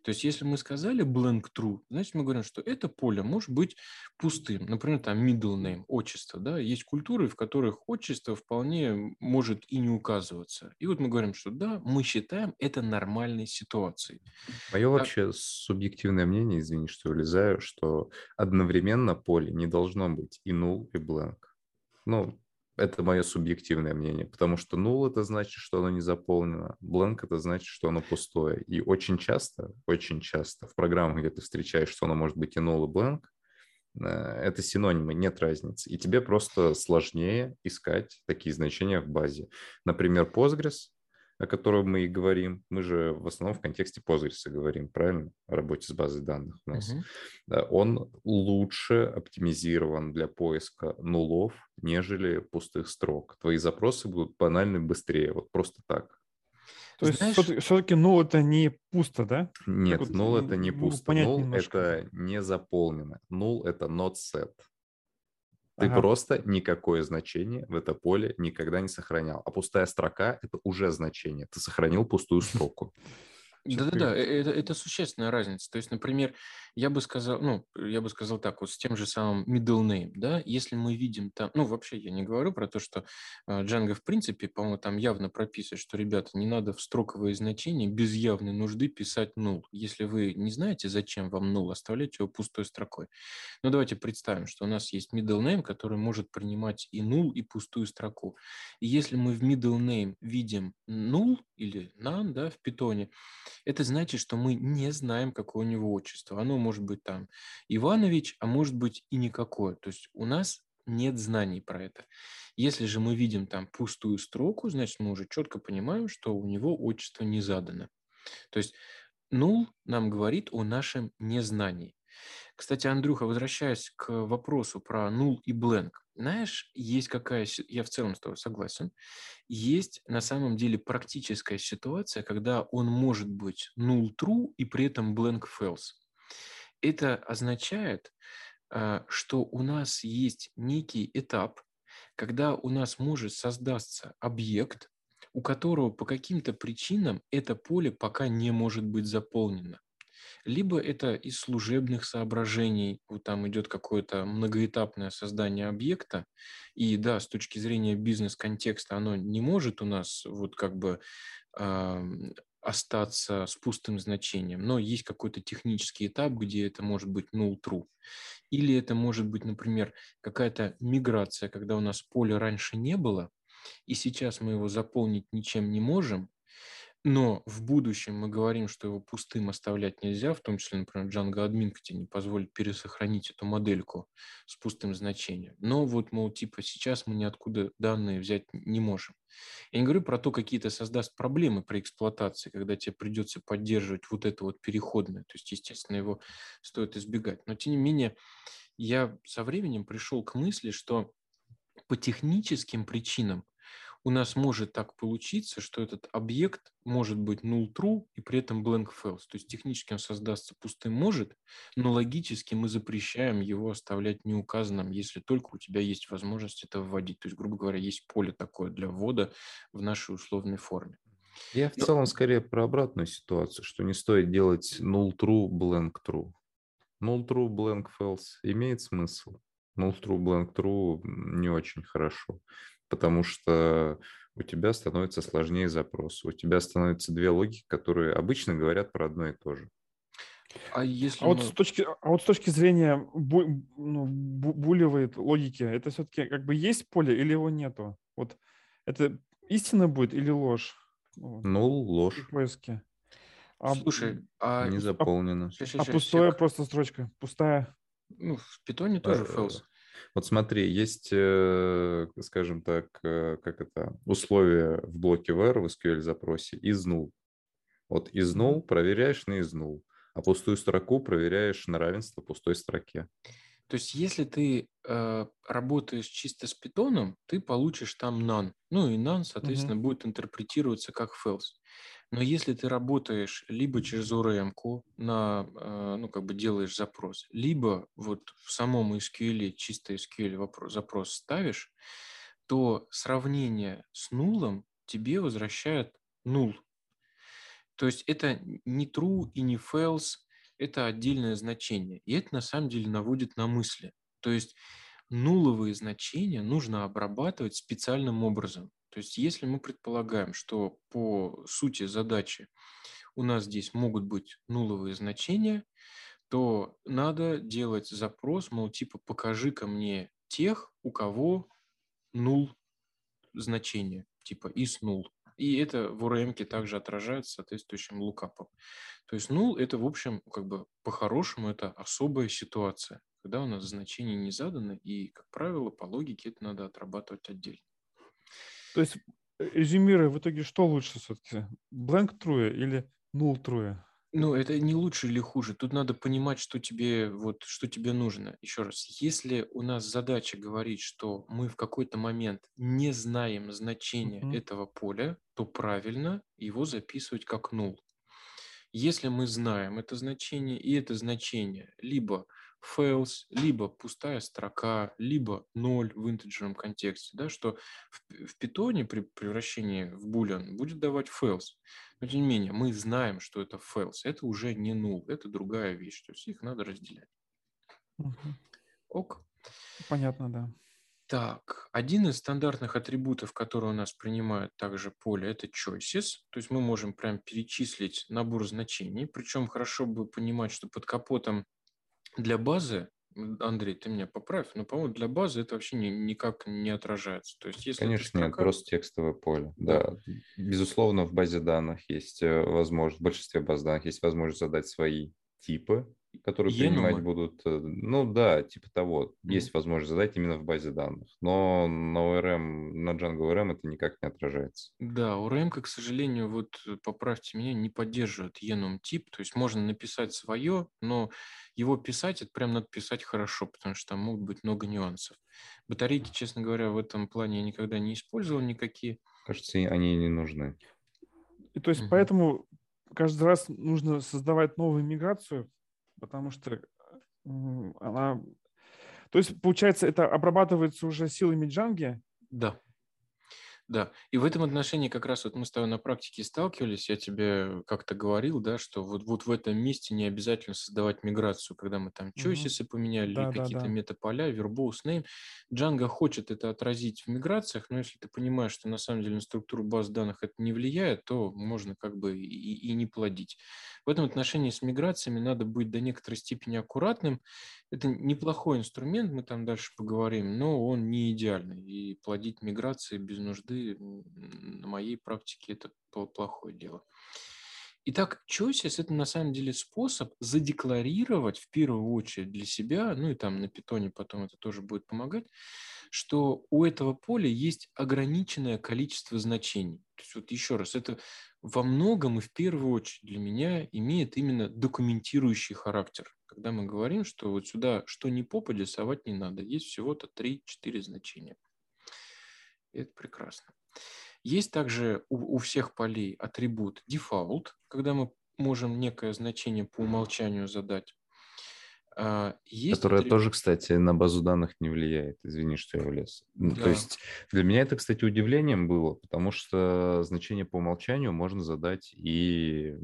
То есть, если мы сказали blank true, значит, мы говорим, что это поле может быть пустым. Например, там middle name, отчество. Да? Есть культуры, в которых отчество вполне может и не указываться. И вот мы говорим, что да, мы считаем это нормальной ситуацией. Мое вообще субъективное мнение, извини, что влезаю, что одновременно поле не должно быть и null, и blank. Ну, это мое субъективное мнение, потому что null это значит, что оно не заполнено, blank это значит, что оно пустое. И очень часто, очень часто в программах, где ты встречаешь, что оно может быть и null, и blank, э, это синонимы, нет разницы. И тебе просто сложнее искать такие значения в базе. Например, Postgres, о котором мы и говорим, мы же в основном в контексте Postgres говорим, правильно? О работе с базой данных у нас. Да, он лучше оптимизирован для поиска нулов, нежели пустых строк. Твои запросы будут банально быстрее, вот просто так. То есть Знаешь- все-таки ну это не пусто, да? Нет, вот, нул это не могу пусто. Нул немножко. это не заполнено. Нул это not set. Ты Ага. просто никакое значение в это поле никогда не сохранял. А пустая строка – это уже значение. Ты сохранил пустую строку. Да-да-да, э- это, это существенная разница. То есть, например, я бы сказал, ну, я бы сказал так, вот с тем же самым middle name, да, если мы видим там, ну, вообще я не говорю про то, что э, Django в принципе, по-моему, там явно прописывает, что, ребята, не надо в строковые значения без явной нужды писать null. Если вы не знаете, зачем вам null, оставляйте его пустой строкой. Но давайте представим, что у нас есть middle name, который может принимать и null, и пустую строку. И если мы в middle name видим null или none, да, в питоне, это значит, что мы не знаем, какое у него отчество. Оно может быть там Иванович, а может быть и никакое. То есть у нас нет знаний про это. Если же мы видим там пустую строку, значит, мы уже четко понимаем, что у него отчество не задано. То есть null нам говорит о нашем незнании. Кстати, Андрюха, возвращаясь к вопросу про null и blank, знаешь, есть какая... Я в целом с тобой согласен. Есть на самом деле практическая ситуация, когда он может быть null true и при этом blank false. Это означает, а, что у нас есть некий этап, когда у нас может создаться объект, у которого по каким-то причинам это поле пока не может быть заполнено. Либо это из служебных соображений, вот там идет какое-то многоэтапное создание объекта, и да, с точки зрения бизнес-контекста оно не может у нас вот как бы ам, остаться с пустым значением, но есть какой-то технический этап, где это может быть null true. Или это может быть, например, какая-то миграция, когда у нас поля раньше не было, и сейчас мы его заполнить ничем не можем, но в будущем мы говорим, что его пустым оставлять нельзя, в том числе, например, Django Admin тебе не позволит пересохранить эту модельку с пустым значением. Но вот, мол, типа сейчас мы ниоткуда данные взять не можем. Я не говорю про то, какие это создаст проблемы при эксплуатации, когда тебе придется поддерживать вот это вот переходное. То есть, естественно, его стоит избегать. Но, тем не менее, я со временем пришел к мысли, что по техническим причинам у нас может так получиться, что этот объект может быть null true и при этом blank false. То есть технически он создастся пустым может, но логически мы запрещаем его оставлять неуказанным, если только у тебя есть возможность это вводить. То есть, грубо говоря, есть поле такое для ввода в нашей условной форме. Я в Ну- целом скорее про обратную ситуацию, что не стоит делать null true, blank true. Null true, blank false имеет смысл. Null true, blank true не очень хорошо, потому что у тебя становится сложнее запрос. У тебя становятся две логики, которые обычно говорят про одно и то же. А если а мы... вот с точки, а вот с точки зрения бу, ну, бу, булевой логики, это все-таки как бы есть поле или его нету? Вот это истина будет или ложь? Ну, ложь. Поиски. А, Слушай, а... Не заполнено. А, а пустая просто строчка? Пустая? Ну, в питоне тоже э, false. Вот смотри, есть, э, скажем так, э, как это, условие в блоке var в SQL запросе из null. Вот из null проверяешь на из null, а пустую строку проверяешь на равенство пустой строке. То есть, если ты э, работаешь чисто с питоном, ты получишь там none. Ну и none, соответственно, mm-hmm. будет интерпретироваться как false. Но если ты работаешь либо через ORM на, э, ну, как бы делаешь запрос, либо вот в самом SQL, чисто SQL вопрос, запрос ставишь, то сравнение с нулом тебе возвращает нул. То есть это не true и не false, это отдельное значение. И это на самом деле наводит на мысли. То есть нуловые значения нужно обрабатывать специальным образом. То есть если мы предполагаем, что по сути задачи у нас здесь могут быть нуловые значения, то надо делать запрос, мол, типа покажи-ка мне тех, у кого нул значение, типа из нул. И это в ORM также отражается соответствующим лукапом. То есть null – это, в общем, как бы по-хорошему, это особая ситуация, когда у нас значение не задано, и, как правило, по логике это надо отрабатывать отдельно. То есть, э, резюмируя, в итоге что лучше все-таки? Blank true или null true? Ну, это не лучше или хуже. Тут надо понимать, что тебе, вот, что тебе нужно. Еще раз, если у нас задача говорить, что мы в какой-то момент не знаем значения uh-huh. этого поля, то правильно его записывать как null. Если мы знаем это значение, и это значение либо fails, либо пустая строка, либо ноль в интеджерном контексте, да, что в, в питоне при превращении в boolean будет давать fails. Но тем не менее, мы знаем, что это fails. Это уже не null, это другая вещь. То есть их надо разделять. Угу. Ок. Понятно, да. Так, один из стандартных атрибутов, который у нас принимает также поле, это choices. То есть мы можем прям перечислить набор значений. Причем хорошо бы понимать, что под капотом для базы, Андрей, ты меня поправь, но, по-моему, для базы это вообще ни, никак не отражается. То есть, если Конечно, строка... нет, просто текстовое поле. Да. да. Безусловно, в базе данных есть э, возможность, в большинстве баз данных есть возможность задать свои типы которые Енумы. принимать будут. Э, ну да, типа того. Mm-hmm. Есть возможность задать именно в базе данных. Но на ORM, на Django ORM это никак не отражается. Да, ORM, к сожалению, вот э, поправьте меня, не поддерживает enum тип. То есть можно написать свое, но его писать, это прям надо писать хорошо, потому что там могут быть много нюансов. Батарейки, честно говоря, в этом плане я никогда не использовал никакие. Кажется, они не нужны. И то есть угу. поэтому каждый раз нужно создавать новую миграцию, потому что она... То есть, получается, это обрабатывается уже силами джанги? Да. Да, и в этом отношении как раз вот мы с тобой на практике сталкивались, я тебе как-то говорил, да, что вот, вот в этом месте не обязательно создавать миграцию, когда мы там choices угу. поменяли, да, или да, какие-то да. метаполя, verbose name. Django хочет это отразить в миграциях, но если ты понимаешь, что на самом деле на структуру баз данных это не влияет, то можно как бы и, и не плодить. В этом отношении с миграциями надо быть до некоторой степени аккуратным. Это неплохой инструмент, мы там дальше поговорим, но он не идеальный. И плодить миграции без нужды годы на моей практике это плохое дело. Итак, choices – это на самом деле способ задекларировать в первую очередь для себя, ну и там на питоне потом это тоже будет помогать, что у этого поля есть ограниченное количество значений. То есть вот еще раз, это во многом и в первую очередь для меня имеет именно документирующий характер. Когда мы говорим, что вот сюда что ни попадя совать не надо, есть всего-то 3-4 значения. Это прекрасно. Есть также у, у всех полей атрибут default, когда мы можем некое значение по умолчанию задать. А, есть Которая атрибут... тоже, кстати, на базу данных не влияет. Извини, что я влез. Ну, да. То есть для меня это, кстати, удивлением было, потому что значение по умолчанию можно задать и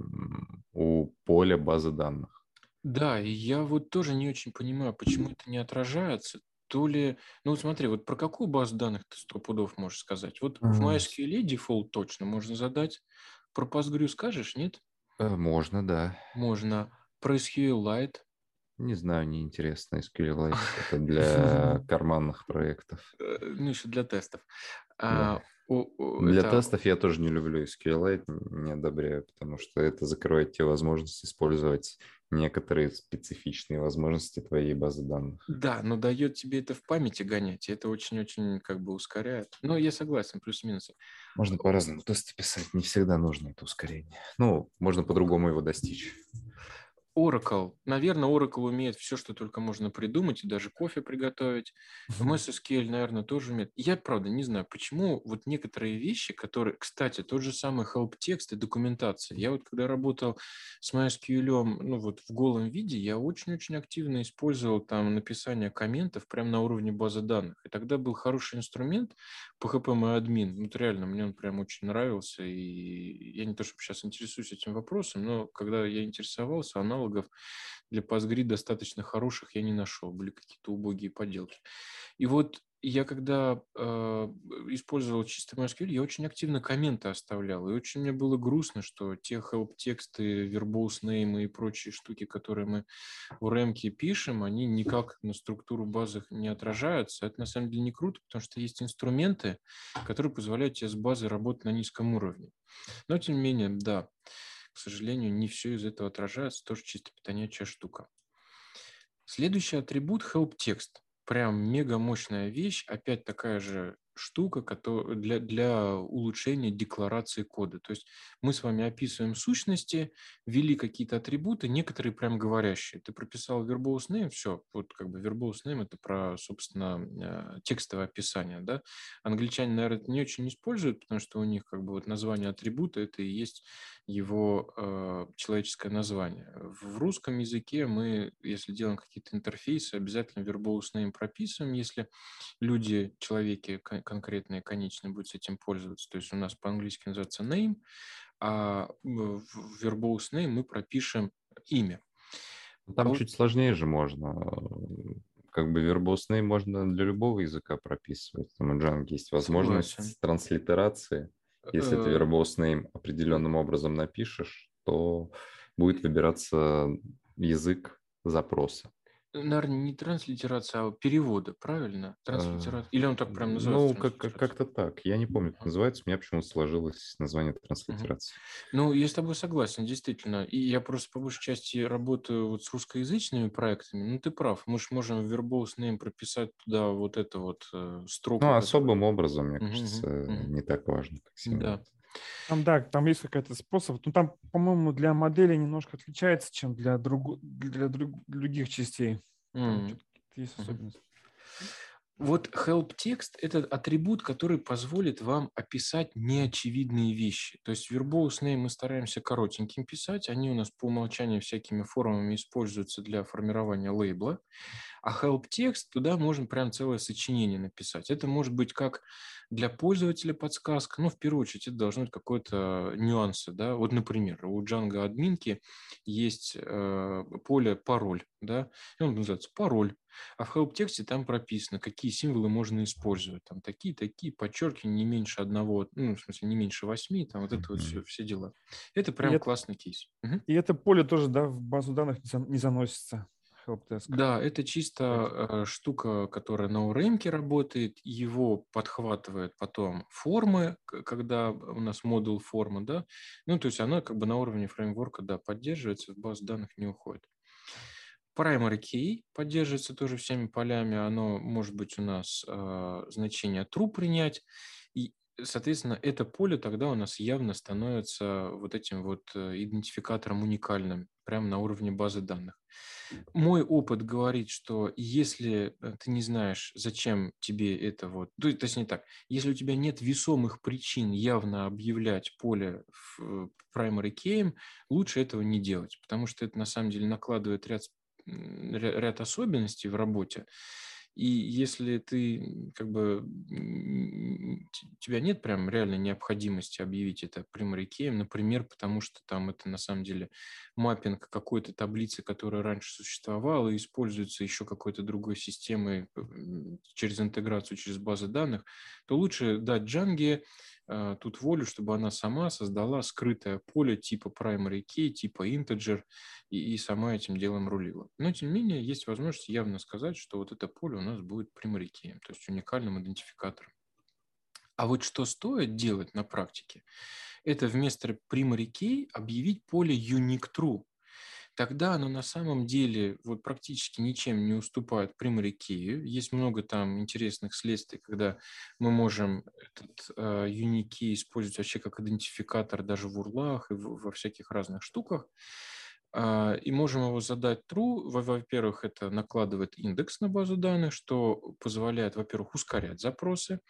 у поля базы данных. Да, и я вот тоже не очень понимаю, почему это не отражается то ли... Ну, вот смотри, вот про какую базу данных ты сто пудов можешь сказать? Вот mm. в MySQL дефолт точно можно задать. Про Postgre скажешь, нет? Э, можно, да. Можно. Про SQLite. Не знаю, неинтересно. SQLite это для карманных проектов. Э, ну, еще для тестов. Да. А, Для это- тестов я тоже не люблю SQLite, не одобряю, потому что это закрывает тебе возможность использовать некоторые специфичные возможности твоей базы данных. Да, но дает тебе это в памяти гонять, и это очень-очень как бы ускоряет. Но я согласен, плюс-минус. Можно по-разному тесты писать, не всегда нужно это ускорение. Ну, можно по-другому его достичь. Oracle. Наверное, Oracle умеет все, что только можно придумать, и даже кофе приготовить. MS SQL, наверное, тоже умеет. Я, правда, не знаю, почему вот некоторые вещи, которые... Кстати, тот же самый help текст и документация. Я вот когда работал с MySQL, ну вот в голом виде, я очень-очень активно использовал там написание комментов прямо на уровне базы данных. И тогда был хороший инструмент PHP MyAdmin. Вот реально, мне он прям очень нравился. И я не то, чтобы сейчас интересуюсь этим вопросом, но когда я интересовался, аналогов для Postgre достаточно хороших я не нашел. Были какие-то убогие поделки. И вот я когда э, использовал чисто MySQL, я очень активно комменты оставлял. И очень мне было грустно, что те help-тексты, verbose name и прочие штуки, которые мы в ремке пишем, они никак на структуру базы не отражаются. Это на самом деле не круто, потому что есть инструменты, которые позволяют тебе с базой работать на низком уровне. Но, тем не менее, да, к сожалению, не все из этого отражается, тоже чисто питонячая штука. Следующий атрибут help текст. Прям мега мощная вещь, опять такая же штука которая для, для улучшения декларации кода. То есть мы с вами описываем сущности, ввели какие-то атрибуты, некоторые прям говорящие. Ты прописал verbose name, все, вот как бы verbose name это про, собственно, э, текстовое описание, да. Англичане, наверное, это не очень используют, потому что у них как бы вот название атрибута это и есть его э, человеческое название. В русском языке мы, если делаем какие-то интерфейсы, обязательно verbose name прописываем, если люди, человеки конкретные, конечные будут с этим пользоваться. То есть у нас по-английски называется name, а в verbose name мы пропишем имя. Там вот. чуть сложнее же можно. Как бы name можно для любого языка прописывать. Там у Django есть возможность Согласен. транслитерации. Если ты verbose name определенным образом напишешь, то будет выбираться язык запроса. Наверное, не транслитерация, а перевода, правильно? Транслитерация. Или он так прям называется? Ну, как- как- как-то так. Я не помню, как называется. У меня почему-то сложилось название транслитерации. Ну, я с тобой согласен, действительно. И я просто по большей части работаю вот с русскоязычными проектами. Ну, ты прав. Мы же можем в verbose name прописать туда вот это вот э, строку. Ну, особым образом, мне кажется, не так важно, как символ. Да. Там, да, там есть какой-то способ. Ну, там, по-моему, для модели немножко отличается, чем для, другу- для друг- других частей. Какие-то есть Мгм. Вот help текст – это атрибут, который позволит вам описать неочевидные вещи. То есть verbose name мы стараемся коротеньким писать, они у нас по умолчанию всякими формами используются для формирования лейбла, а help текст туда можно прям целое сочинение написать. Это может быть как для пользователя подсказка, ну, в первую очередь, это должно быть какое-то нюансы, да, вот, например, у Django админки есть э, поле пароль, да, и он называется пароль, а в help тексте там прописано, какие символы можно использовать. Там такие, такие, подчеркивания не меньше одного, ну, в смысле, не меньше восьми, там вот это вот все, все дела. Это прям это- классный кейс. Мгм. И это поле тоже, да, в базу данных не за- не заносится. Helpdesk. Да, это чисто э, штука, которая на ORM работает, его подхватывает потом формы, когда у нас модуль формы, да, ну, то есть она как бы на уровне фреймворка, да, поддерживается, в базу данных не уходит. Primary key поддерживается тоже всеми полями, оно может быть у нас э, значение true принять, и, соответственно, это поле тогда у нас явно становится вот этим вот э, идентификатором уникальным, прямо на уровне базы данных. Мой опыт говорит, что если э, ты не знаешь, зачем тебе это вот, то, есть не так, если у тебя нет весомых причин явно объявлять поле в э, primary key, лучше этого не делать, потому что это на самом деле накладывает ряд, ряд особенностей в работе. И если ты как бы тебя нет прям реальной необходимости объявить это primary key, например, потому что там это на самом деле маппинг какой-то таблицы, которая раньше существовала, и используется еще какой-то другой системой через интеграцию, через базы данных, то лучше дать э, тут волю, чтобы она сама создала скрытое поле типа primary key, типа integer, и, и сама этим делом рулила. Но, тем не менее, есть возможность явно сказать, что вот это поле у нас будет primary key, то есть уникальным идентификатором. А вот что стоит делать на практике, это вместо primary key объявить поле unique true, тогда оно на самом деле вот практически ничем не уступает key. Есть много там интересных следствий, когда мы можем этот unique key использовать вообще как идентификатор даже в урлах и в, во всяких разных штуках. Uh, и можем его задать true. Во-первых, это накладывает индекс на базу данных, что позволяет, во-первых, ускорять запросы.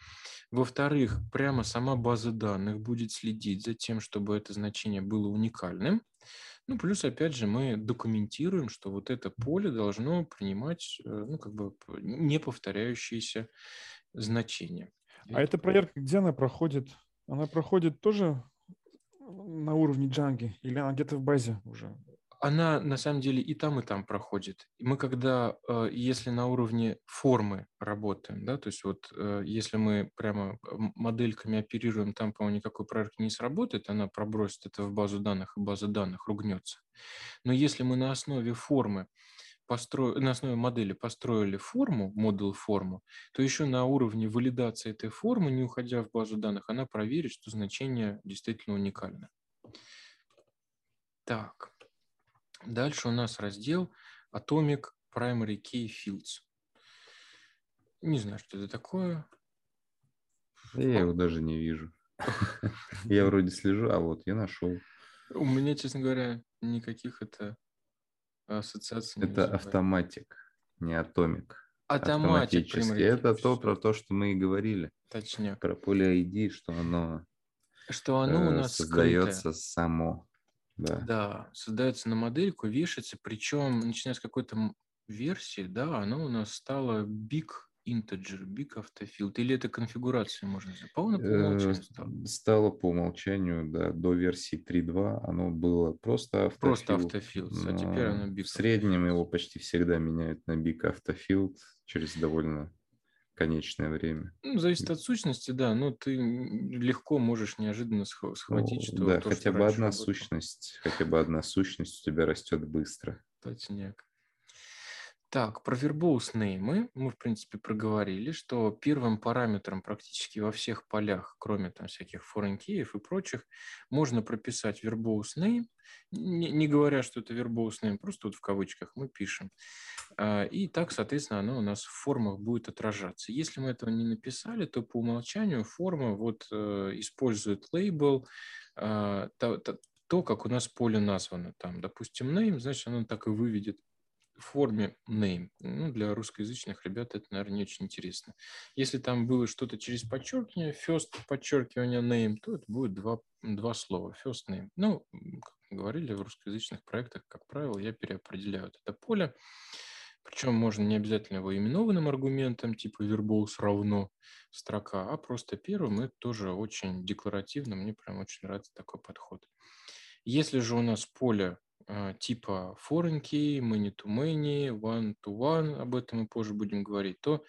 Во-вторых, прямо сама база данных будет следить за тем, чтобы это значение было уникальным. Ну, плюс, опять же, мы документируем, что вот это поле должно принимать, э, ну, как бы неповторяющиеся значения. А эта проверка, где она проходит? Она проходит тоже на уровне Django или она где-то в базе уже? Она на самом деле и там, и там проходит. Мы когда, э, если на уровне формы работаем, да, то есть вот э, если мы прямо модельками оперируем, там, по-моему, никакой проверки не сработает, она пробросит это в базу данных, и база данных ругнется. Но если мы на основе формы постро... на основе модели построили форму, модуль форму, то еще на уровне валидации этой формы, не уходя в базу данных, она проверит, что значение действительно уникально. Так. Дальше у нас раздел Atomic Primary Key Fields. Не знаю, что это такое. Я его даже не вижу. Я вроде слежу, а вот я нашел. У меня, честно говоря, никаких это ассоциаций Это автоматик, не атомик. Автоматик. Это то, про то, что мы и говорили. Точнее. Про поле ID, что оно, что оно у э, нас создается скрытое. само. Да. да, создается на модельку, вешается, причем начиная с какой-то версии, да, оно у нас стало big integer, big autofield, или это конфигурация, можно сказать? По, по умолчанию э, стало? Стало по умолчанию, да, до версии 3.2 оно было просто autofield. Просто autofield, а теперь оно big В среднем его почти всегда меняют на big autofield через довольно конечное время. Ну, зависит от сущности, да, но ты легко можешь неожиданно схватить, что... Да, то, хотя что бы одна сущность, хотя бы одна сущность у тебя растет быстро. Точняк. Так, про verbose name мы, в принципе, проговорили, что первым параметром практически во всех полях, кроме там всяких foreign key и прочих, можно прописать verbose name, не, говоря, что это verbose name, просто вот в кавычках мы пишем. А, и так, соответственно, оно у нас в формах будет отражаться. Если мы этого не написали, то по умолчанию форма вот э, использует лейбл, то, то, как у нас поле названо. Там, допустим, name, значит, оно так и выведет форме name. Ну, для русскоязычных ребят это, наверное, не очень интересно. Если там было что-то через подчеркивание, first подчеркивание name, то это будет два, два слова, first name. Ну, как мы говорили, в русскоязычных проектах, как правило, я переопределяю это поле. Причем можно не обязательно его именованным аргументом, типа verbose равно строка, а просто первым. Это тоже очень декларативно. Мне прям очень нравится такой подход. Если же у нас поле типа foreign key, many to many, one to one, об этом мы позже будем говорить, то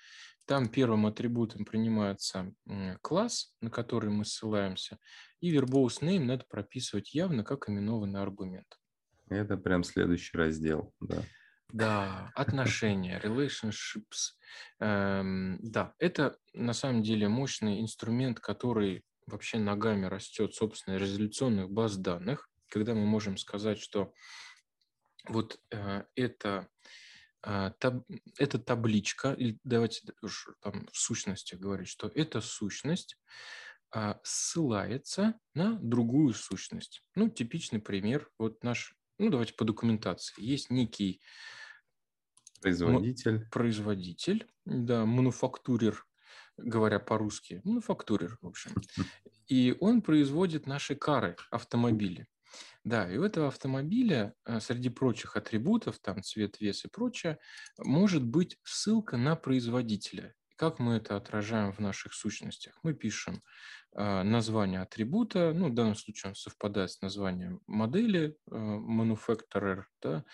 там первым атрибутом принимается класс, на который мы ссылаемся, и verbose name надо прописывать явно как именованный аргумент. Это прям следующий раздел, да. Да, отношения, relationships. Эм, да, это на самом деле мощный инструмент, который вообще ногами растет, собственно, резолюционных баз данных когда мы можем сказать, что вот э, это, э, таб, табличка, или давайте уж там в сущности говорить, что эта сущность э, ссылается на другую сущность. Ну, типичный пример, вот наш, ну, давайте по документации. Есть некий производитель, производитель, да, мануфактурер, говоря по-русски, мануфактурер, в общем. И он производит наши кары, автомобили. Да, и у этого автомобиля э, среди прочих атрибутов, там цвет, вес и прочее, может быть ссылка на производителя. Как мы это отражаем в наших сущностях? Мы пишем э, название атрибута, ну, в данном случае он совпадает с названием модели, э, manufacturer, да,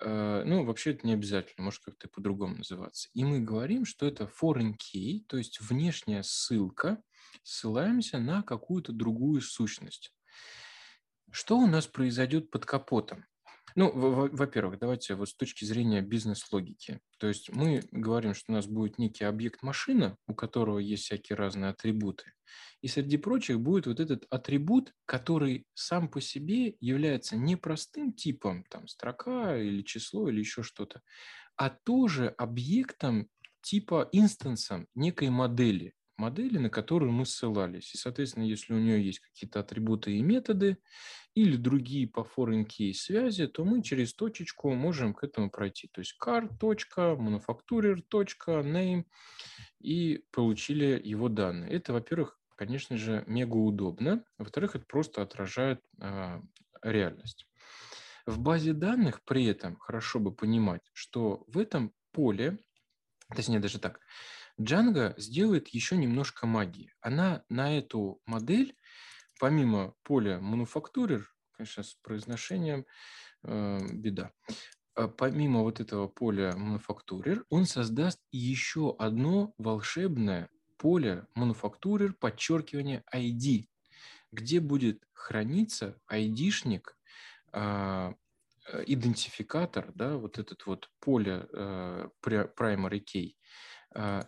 ну, вообще это не обязательно, может как-то по-другому называться. И мы говорим, что это foreign key, то есть внешняя ссылка, ссылаемся на какую-то другую сущность. Что у нас произойдет под капотом? Ну, во-первых, давайте вот с точки зрения бизнес-логики. То есть мы говорим, что у нас будет некий объект машина, у которого есть всякие разные атрибуты. И среди прочих будет вот этот атрибут, который сам по себе является не простым типом, там, строка или число или еще что-то, а тоже объектом типа инстансом некой модели модели, на которую мы ссылались. И, соответственно, если у нее есть какие-то атрибуты и методы или другие по foreign key связи, то мы через точечку можем к этому пройти. То есть car, точка, manufacturer, точка, name, и получили его данные. Это, во-первых, конечно же, мега удобно. Во-вторых, это просто отражает э, реальность. В базе данных при этом хорошо бы понимать, что в этом поле, точнее даже так, Django сделает еще немножко магии. Она на эту модель, помимо поля мануфактурер, конечно, с произношением э, беда, а помимо вот этого поля мануфактурер, он создаст еще одно волшебное поле мануфактурер подчеркивание ID, где будет храниться ID-шник, э, идентификатор, да, вот этот вот поле э, primary key, а,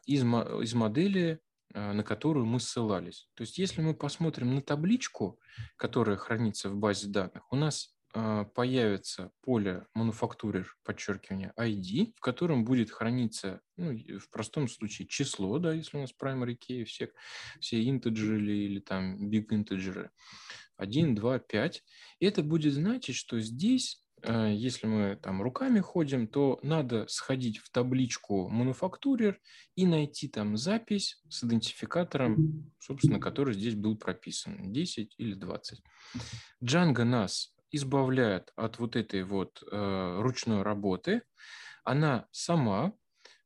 из, из модели, а, на которую мы ссылались. То есть если мы посмотрим на табличку, которая хранится в базе данных, у нас а, появится поле мануфактурер, подчеркивание, ID, в котором будет храниться, ну, в простом случае, число, да, если у нас primary key, все, все интеджеры или, или там big интеджеры, 1, 2, 5. И это будет значить, что здесь если мы там руками ходим, то надо сходить в табличку мануфактурер и найти там запись с идентификатором, собственно, который здесь был прописан, 10 или 20. Django нас избавляет от вот этой вот э, ручной работы. Она сама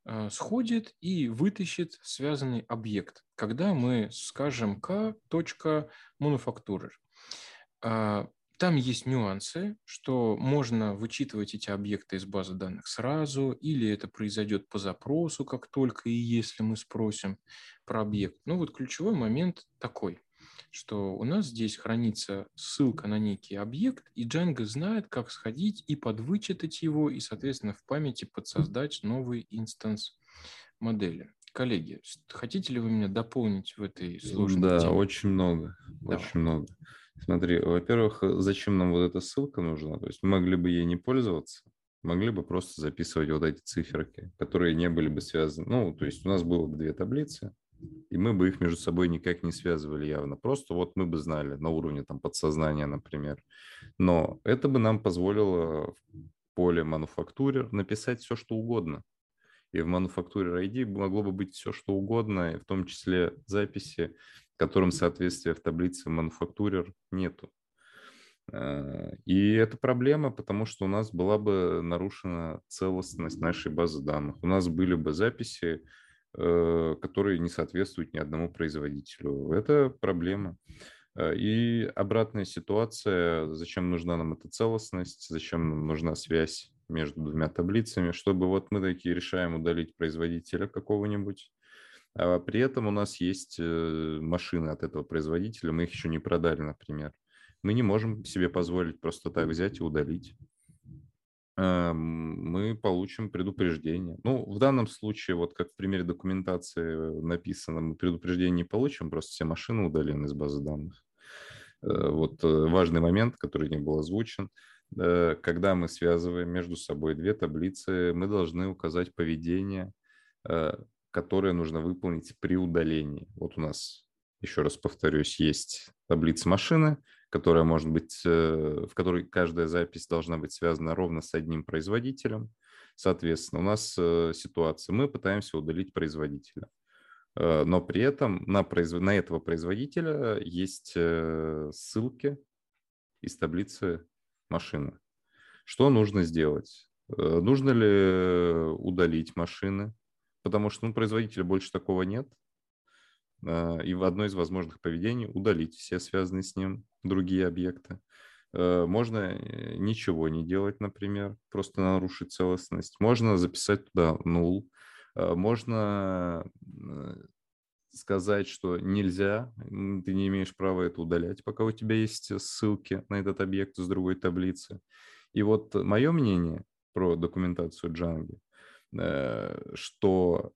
э, сходит и вытащит связанный объект, когда мы скажем k.manufacturer. Там есть нюансы, что можно вычитывать эти объекты из базы данных сразу, или это произойдет по запросу, как только и если мы спросим про объект. Ну вот ключевой момент такой, что у нас здесь хранится ссылка на некий объект, и Django знает, как сходить и подвычитать его, и, соответственно, в памяти подсоздать новый инстанс модели. Коллеги, хотите ли вы меня дополнить в этой сложной Да, теме? очень много, Давай. очень много. Смотри, во-первых, зачем нам вот эта ссылка нужна? То есть мы могли бы ей не пользоваться, могли бы просто записывать вот эти циферки, которые не были бы связаны. Ну, то есть у нас было бы две таблицы, и мы бы их между собой никак не связывали явно. Просто вот мы бы знали на уровне там подсознания, например. Но это бы нам позволило в поле мануфактурер написать все, что угодно. И в мануфактуре ID могло бы быть все, что угодно, в том числе записи которым соответствия в таблице мануфактурер нету. Э, и это проблема, потому что у нас была бы нарушена целостность нашей базы данных. У нас были бы записи, э, которые не соответствуют ни одному производителю. Это проблема. Э, и обратная ситуация, зачем нужна нам эта целостность, зачем нам нужна связь между двумя таблицами, чтобы вот мы такие решаем удалить производителя какого-нибудь, а при этом у нас есть э, машины от этого производителя, мы их еще не продали, например. Мы не можем себе позволить просто так взять и удалить. Мы получим предупреждение. Ну, в данном случае, вот как в примере документации написано, мы предупреждение не получим, просто все машины удалены из базы данных. Э, вот э, важный момент, который не был озвучен. Когда мы связываем между собой две таблицы, мы должны указать поведение которые нужно выполнить при удалении. Вот у нас, еще раз повторюсь, есть таблица машины, которая может быть, э, в которой каждая запись должна быть связана ровно с одним производителем. Соответственно, у нас э, ситуация, мы пытаемся удалить производителя. Э, но при этом на, произв... на этого производителя есть ссылки из таблицы машины. Что нужно сделать? Нужно ли удалить машины? Потому что ну, производителя больше такого нет. А, и в одно из возможных поведений удалить все связанные с ним другие объекты. Э, можно э, ничего не делать, например, просто нарушить целостность. Можно записать туда. Э, можно сказать, что нельзя, ты не имеешь права это удалять, пока у тебя есть ссылки на этот объект из другой таблицы. И вот мое мнение про документацию Django, что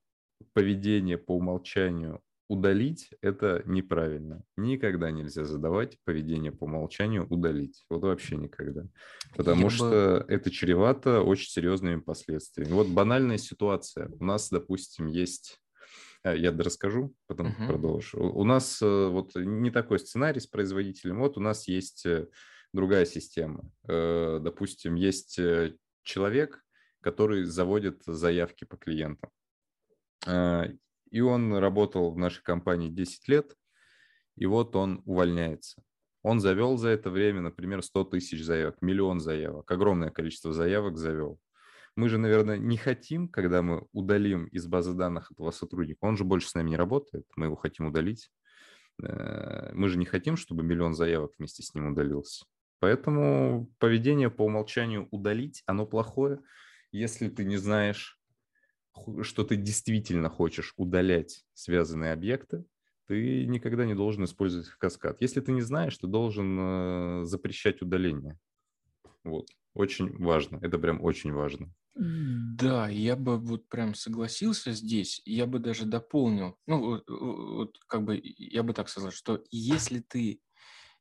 поведение по умолчанию удалить – это неправильно. Никогда нельзя задавать поведение по умолчанию удалить. Вот вообще никогда. Потому Я что бы... это чревато очень серьезными последствиями. Вот банальная ситуация. У нас, допустим, есть э, я расскажу, потом uh-huh. продолжу. У нас э, вот не такой сценарий с производителем. Вот у нас есть э, другая система. Допустим, есть человек, который заводит заявки по клиентам. И он работал в нашей компании 10 лет, и вот он увольняется. Он завел за это время, например, 100 тысяч заявок, миллион заявок, огромное количество заявок завел. Мы же, наверное, не хотим, когда мы удалим из базы данных этого сотрудника, он же больше с нами не работает, мы его хотим удалить. Э, мы же не хотим, чтобы миллион заявок вместе с ним удалился. Поэтому поведение по умолчанию удалить, оно плохое, если ты не знаешь, что ты действительно хочешь удалять связанные объекты, ты никогда не должен использовать каскад. Если ты не знаешь, ты должен э, запрещать удаление. Вот. Очень важно. Это прям очень важно. Да, я бы вот прям согласился здесь. Я бы даже дополнил. Ну, вот как бы я бы так сказал, что если ты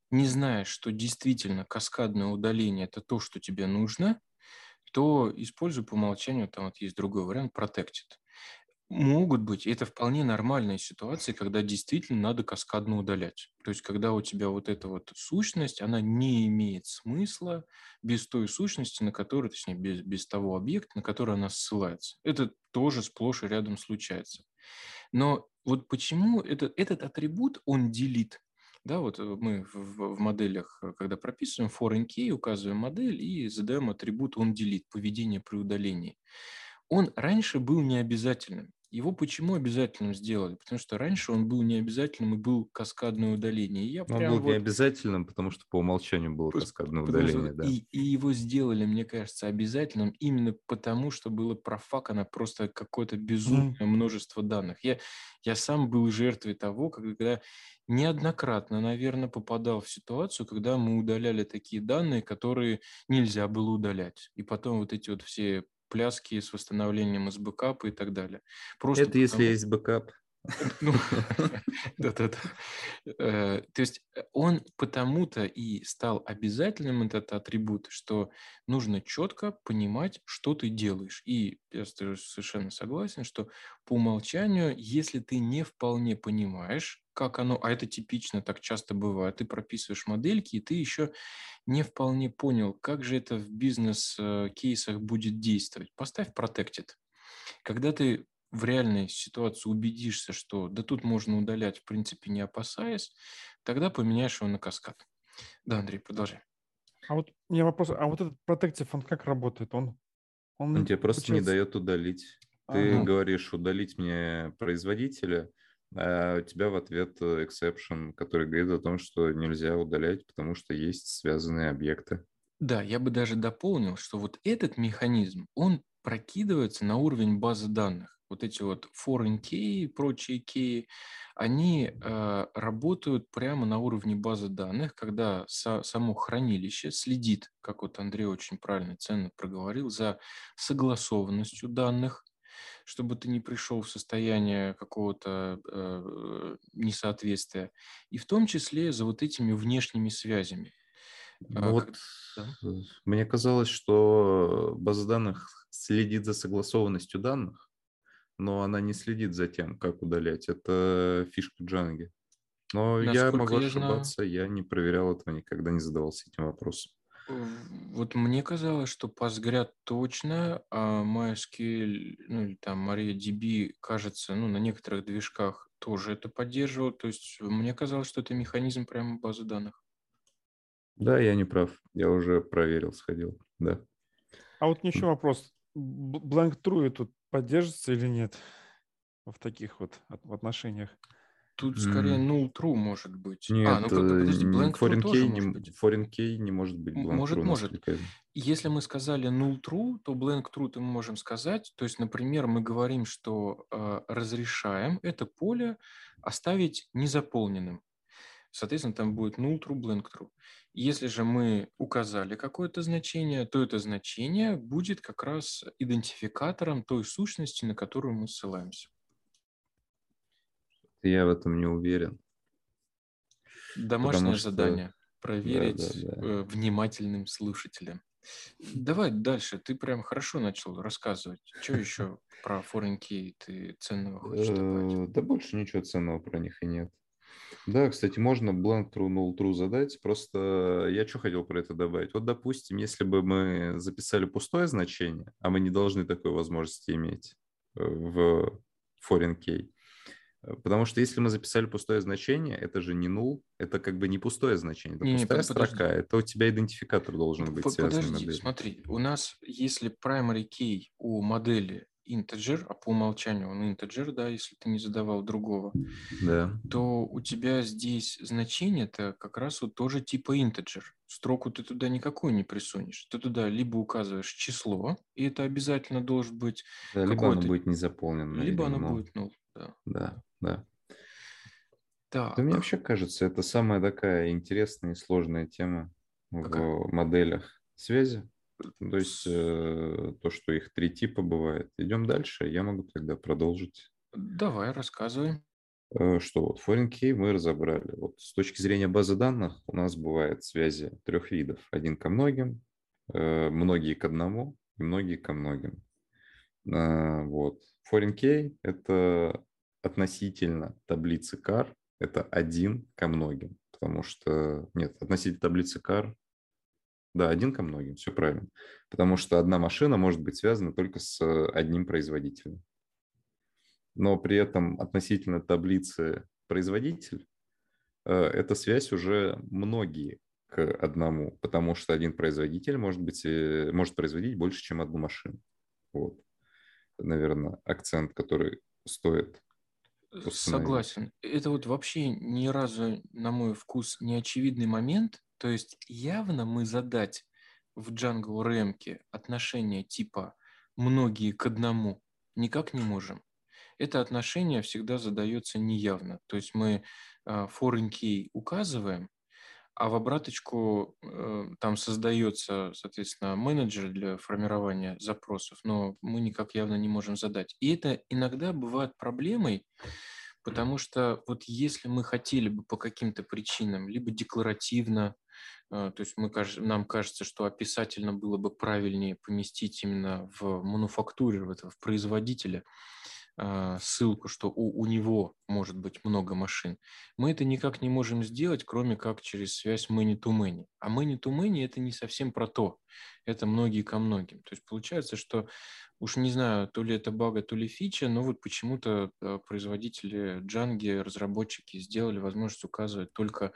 не знаешь, что действительно каскадное удаление – это то, что тебе нужно, то используй по умолчанию, там вот есть другой вариант, protected. Могут быть, это вполне нормальные ситуации, когда действительно надо каскадно удалять. То есть, когда у тебя вот эта вот сущность, она не имеет смысла без той сущности, на которую, точнее, без, без того объекта, на который она ссылается. Это тоже сплошь и рядом случается. Но вот почему это, этот атрибут, он делит да, вот э, мы в, в моделях, э, когда прописываем foreign key, указываем модель и задаем атрибут onDelete, поведение при удалении. Он раньше был необязательным. Его почему обязательным сделали? Потому что раньше он был необязательным и был каскадное удаление. И я он был вот... необязательным, потому что по умолчанию было каскадное удаление. Да. И, и его сделали, мне кажется, обязательным именно потому, что было профакано просто какое-то безумное mm. множество данных. Я, я сам был жертвой того, когда неоднократно, наверное, попадал в ситуацию, когда мы удаляли такие данные, которые нельзя было удалять. И потом вот эти вот все пляски с восстановлением из бэкапа и так далее. Просто Это потому... если есть бэкап. Ну, да-да-да. Э, то есть э, он потому-то и стал обязательным, этот атрибут, что нужно четко понимать, что ты делаешь. И я совершенно согласен, что по умолчанию, если ты не вполне понимаешь, как оно, а это типично, так часто бывает, ты прописываешь модельки, и ты еще не вполне понял, как же это в бизнес-кейсах будет действовать. Поставь Protected. Когда ты в реальной ситуации убедишься, что да тут можно удалять, в принципе, не опасаясь, тогда поменяешь его на каскад. Да, Андрей, продолжай. А вот у меня вопрос, а вот этот Protective, он как работает? Он, он, он тебе просто получается... не дает удалить. Ты ага. говоришь, удалить мне производителя, а у тебя в ответ exception, который говорит о том, что нельзя удалять, потому что есть связанные объекты. Да, я бы даже дополнил, что вот этот механизм, он прокидывается на уровень базы данных. Вот эти вот foreign key и прочие key, они э, работают прямо на уровне базы данных, когда со, само хранилище следит, как вот Андрей очень правильно, ценно проговорил, за согласованностью данных, чтобы ты не пришел в состояние какого-то э, несоответствия, и в том числе за вот этими внешними связями. Ну, а, вот да? Мне казалось, что база данных следит за согласованностью данных, но она не следит за тем, как удалять. Это фишка Джанги. Но Насколько я могу я ошибаться, знаю... я не проверял этого, никогда не задавался этим вопросом. Вот мне казалось, что Postgre точно, а MySQL, ну или там MariaDB, кажется, ну на некоторых движках тоже это поддерживал. То есть мне казалось, что это механизм прямо базы данных. Да, я не прав. Я уже проверил, сходил. Да. А вот еще вопрос. Blank True тут поддержится или нет в таких вот отношениях? Тут скорее null true может быть. Нет, а, ну подожди, blank true тоже не, может быть. Foreign key не может быть blank может, true. Может, может. Если мы сказали null true, то blank true мы можем сказать. То есть, например, мы говорим, что э, разрешаем это поле оставить незаполненным. Соответственно, там будет null true, blank true. Если же мы указали какое-то значение, то это значение будет как раз идентификатором той сущности, на которую мы ссылаемся. Я в этом не уверен. Домашнее что... задание. Проверить да, да, да. Внимательным слушателям. Давай дальше. Ты прям хорошо начал рассказывать. Что еще про foreign key ты ценного хочешь добавить? Э, да больше ничего ценного про них и нет. Да, кстати, можно blank true, null true задать. Просто я что хотел про это добавить? Вот, допустим, если бы мы записали пустое значение, а мы не должны такой возможности иметь э, в foreign key, потому что если мы записали пустое значение, это же не null, это как бы не пустое значение, это не, пустая не, строка, подожди. это у тебя идентификатор должен быть связан Подожди, смотри, у нас если primary key у модели integer, а по умолчанию он integer, да, если ты не задавал другого, да. то у тебя здесь значение-то как раз вот тоже типа integer. Строку ты туда никакой не присунешь. Ты туда либо указываешь число, и это обязательно должен быть да, либо оно будет не заполнено. Либо оно будет null, да. Да, да. Так. Да мне вообще кажется, это самая такая интересная и сложная тема Какая? в моделях связи. То есть э, то, что их три типа бывает. Идем дальше, я могу тогда продолжить. Давай, рассказывай. Э, что вот foreign key мы разобрали. Вот с точки зрения базы данных у нас бывают связи трех видов. Один ко многим, э, многие к одному и многие ко многим. Э, вот. Foreign key – это относительно таблицы CAR, это один ко многим, потому что, нет, относительно таблицы CAR, да, один ко многим, все правильно, потому что одна машина может быть связана только с одним производителем. Но при этом относительно таблицы производитель, э, эта связь уже многие к одному, потому что один производитель может, быть, э, может производить больше, чем одну машину. Вот, наверное, акцент, который стоит Согласен. Это вот вообще ни разу, на мой вкус, не очевидный момент. То есть явно мы задать в Django ремке отношение типа «многие к одному» никак не можем. Это отношение всегда задается неявно. То есть мы а, foreign key указываем, а в обраточку э, там создается, соответственно, менеджер для формирования запросов, но мы никак явно не можем задать. И это иногда бывает проблемой, потому что вот если мы хотели бы по каким-то причинам, либо декларативно, э, то есть мы, нам кажется, что описательно было бы правильнее поместить именно в мануфактуре, в производителя, а, ссылку, что у, у него может быть много машин, мы это никак не можем сделать, кроме как через связь many-to-many. А many-to-many это не совсем про то. Это многие ко многим. То есть получается, что уж не знаю, то ли это бага, то ли фича, но вот почему-то а, производители Django, разработчики сделали возможность указывать только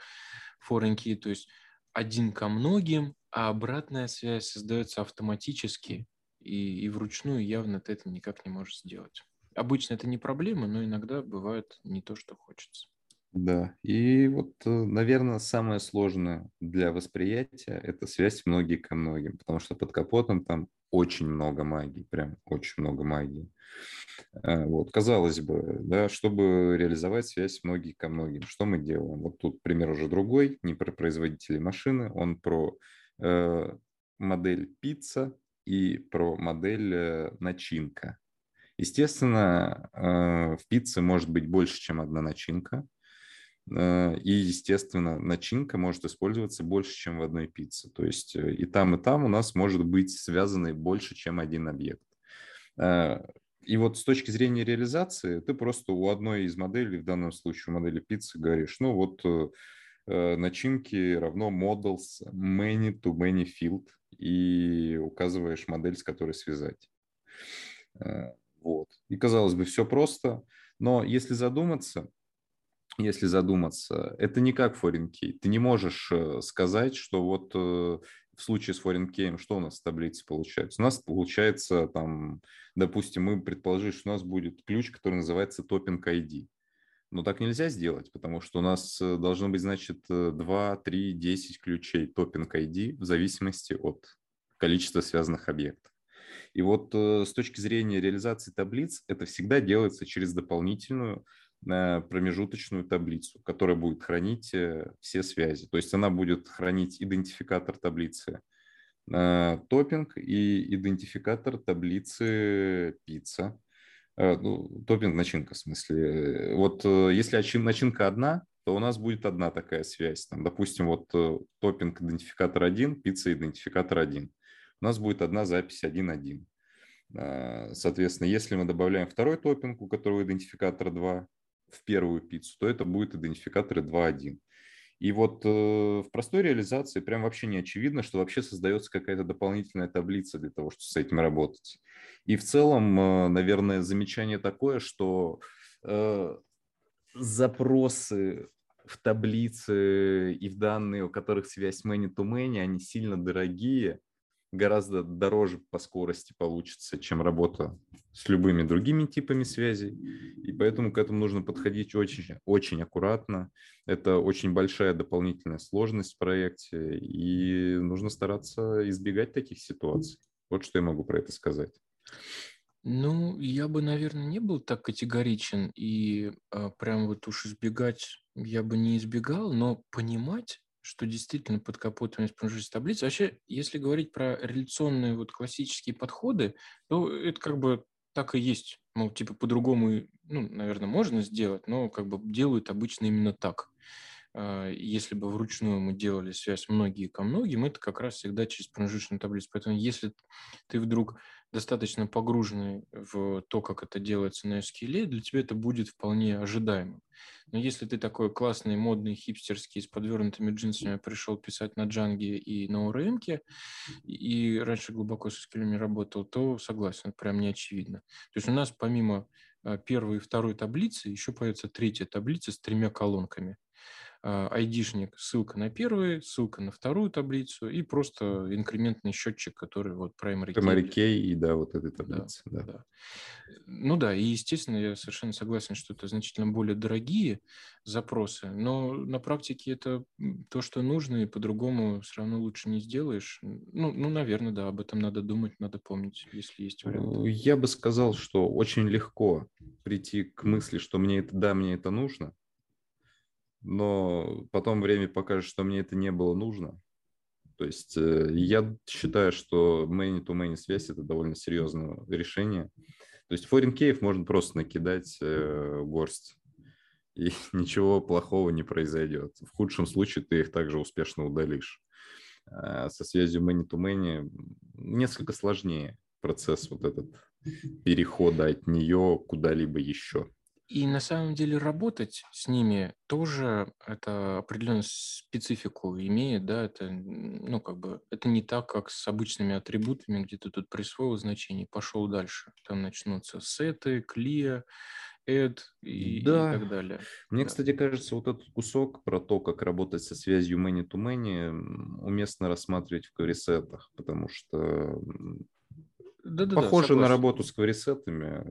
foreign key, то есть один ко многим, а обратная связь создается автоматически, и, и вручную явно ты это никак не можешь сделать. Обычно это не проблема, но иногда бывает не то, что хочется. Да, и вот, э, наверное, самое сложное для восприятия – это связь многие ко многим, потому что под капотом там очень много магии, прям очень много магии. Э, вот, казалось бы, да, чтобы реализовать связь многие ко многим, что мы делаем? Вот тут пример уже другой, не про производителей машины, он про э, модель пицца и про модель э, начинка. Естественно, э, в пицце может быть больше, чем одна начинка. Э, и, естественно, начинка может использоваться больше, чем в одной пицце. То есть э, и там, и там у нас может быть связаны больше, чем один объект. И вот с точки зрения реализации, ты просто у одной из моделей, в данном случае у модели пиццы, говоришь, ну вот начинки равно models many to many field и указываешь модель, с которой связать. Вот. И казалось бы, все просто, но если задуматься, если задуматься, это не как key. Ты не можешь э, сказать, что вот э, в случае с key, что у нас в таблице получается? У нас получается там, допустим, мы предположили, что у нас будет ключ, который называется topping ID. Но так нельзя сделать, потому что у нас э, должно быть, значит, 2, 3, 10 ключей топинг ID в зависимости от количества связанных объектов. И вот э, с точки зрения реализации таблиц, это всегда делается через дополнительную э, промежуточную таблицу, которая будет хранить все связи. То есть она будет хранить идентификатор таблицы топинг и идентификатор таблицы пицца Э, ну, топинг начинка, в смысле. Вот э, если начинка одна, то у нас будет одна такая связь. Там, допустим, вот э, топинг идентификатор 1, пицца идентификатор 1. У нас будет одна запись 1.1. Соответственно, если мы добавляем второй топинг, у которого идентификатор 2, в первую пиццу, то это будет идентификаторы 2.1. И вот э, в простой реализации прям вообще не очевидно, что вообще создается какая-то дополнительная таблица для того, чтобы с этим работать. И в целом, э, наверное, замечание такое, что э, запросы в таблице и в данные, у которых связь many-to-many, они сильно дорогие, гораздо дороже по скорости получится, чем работа с любыми другими типами связей. И поэтому к этому нужно подходить очень, очень аккуратно. Это очень большая дополнительная сложность в проекте, и нужно стараться избегать таких ситуаций. Вот что я могу про это сказать. Ну, я бы, наверное, не был так категоричен и а, прям вот уж избегать я бы не избегал, но понимать, что действительно под капотом промежуточная таблица. Вообще, если говорить про реляционные вот классические подходы, то это как бы так и есть. Мол, типа по-другому, ну, наверное, можно сделать, но как бы делают обычно именно так. А, если бы вручную мы делали связь многие ко многим, это как раз всегда через промежуточную таблицу. Поэтому если ты вдруг достаточно погруженный в то, как это делается на SQL, для тебя это будет вполне ожидаемым. Но если ты такой классный, модный, хипстерский, с подвернутыми джинсами пришел писать на Джанге и на ORM, и раньше глубоко с SQL работал, то согласен, прям не очевидно. То есть у нас помимо а, первой и второй таблицы еще появится третья таблица с тремя колонками айдишник, ссылка на первую, ссылка на вторую таблицу и просто инкрементный счетчик, который вот primary key. Primary key и да, вот этой таблицы. Да, да. Да. Ну да, и естественно, я совершенно согласен, что это значительно более дорогие запросы, но на практике это то, что нужно, и по-другому все равно лучше не сделаешь. Ну, ну, наверное, да, об этом надо думать, надо помнить, если есть вариант. Я бы сказал, что очень легко прийти к мысли, что мне это, да, мне это нужно, но потом время покажет, что мне это не было нужно. То есть э, я считаю, что many-to-many связь – это довольно серьезное решение. То есть foreign key можно просто накидать э, горсть, и ничего плохого не произойдет. В худшем случае ты их также успешно удалишь. А со связью many-to-many несколько сложнее процесс вот этот перехода от нее куда-либо еще. И на самом деле работать с ними тоже это определенную специфику имеет, да, это, ну, как бы, это не так, как с обычными атрибутами, где ты тут присвоил значение, пошел дальше. Там начнутся сеты, клия, add и, да. и так далее. Мне, да. кстати, кажется, вот этот кусок про то, как работать со связью many-to-many, уместно рассматривать в кварисетах, потому что да, да, Похоже да, на работу с кварисетами,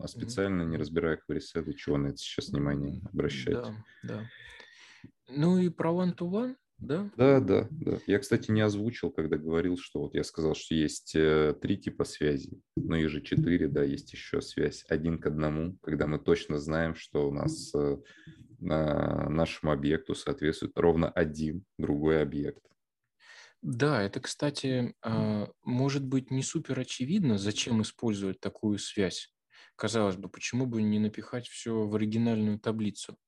а специально mm-hmm. не разбирая кварисеты, чего на это сейчас внимание обращать. Да, да. Ну и про one-to-one, да? Да, да, да. Я, кстати, не озвучил, когда говорил, что вот я сказал, что есть э, три типа связей, но и же четыре, да, есть еще связь один к одному, когда мы точно знаем, что у нас э, нашему объекту соответствует ровно один другой объект. Да, это, кстати, а, может быть не супер очевидно, зачем использовать такую связь. Казалось бы, почему бы не напихать все в оригинальную таблицу?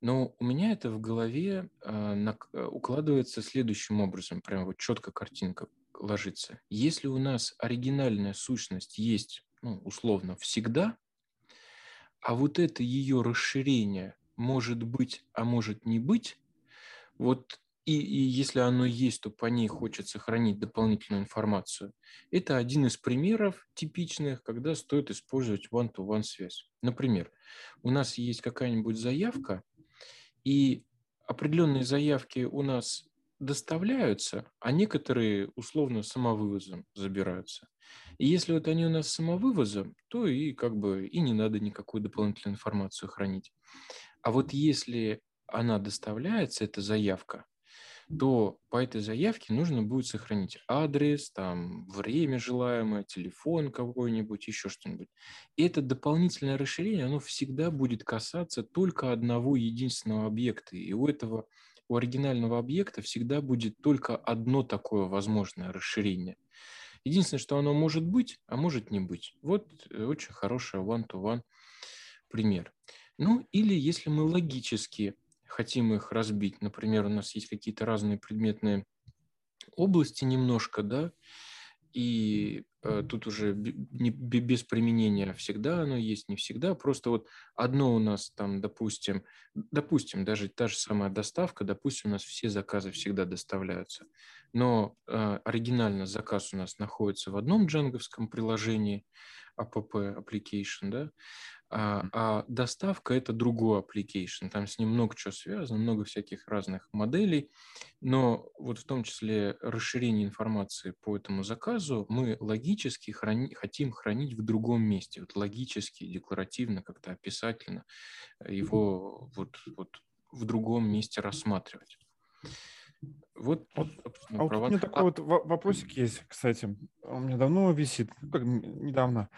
Но у меня это в голове а, э, укладывается следующим образом, прям вот четко картинка ложится. Если у нас оригинальная сущность есть, ну, условно, всегда, а вот это ее расширение может быть, а может не быть, вот и, и если оно есть, то по ней хочет сохранить дополнительную информацию. Это один из примеров типичных, когда стоит использовать one-to-one связь. Например, у нас есть какая-нибудь заявка, и определенные заявки у нас доставляются, а некоторые условно самовывозом забираются. И если вот они у нас самовывозом, то и как бы и не надо никакую дополнительную информацию хранить. А вот если она доставляется, эта заявка, то по этой заявке нужно будет сохранить адрес, там, время желаемое, телефон какой-нибудь, еще что-нибудь. И это дополнительное расширение, оно всегда будет касаться только одного единственного объекта. И у этого, у оригинального объекта всегда будет только одно такое возможное расширение. Единственное, что оно может быть, а может не быть. Вот э, очень хороший one-to-one пример. Ну, или если мы логически хотим их разбить, например, у нас есть какие-то разные предметные области немножко, да, и э, тут уже не, без применения всегда оно есть, не всегда. Просто вот одно у нас там, допустим, допустим, даже та же самая доставка, допустим, у нас все заказы всегда доставляются. Но э, оригинально заказ у нас находится в одном джанговском приложении, app, application, да, а, а доставка – это другой application. Там с ним много чего связано, много всяких разных моделей. Но вот в том числе расширение информации по этому заказу мы логически храни, хотим хранить в другом месте. Вот логически, декларативно, как-то описательно его вот, вот в другом месте рассматривать. Вот, вот а вот у меня такой а... вот вопросик есть, кстати. Он у меня давно висит, ну, как недавно.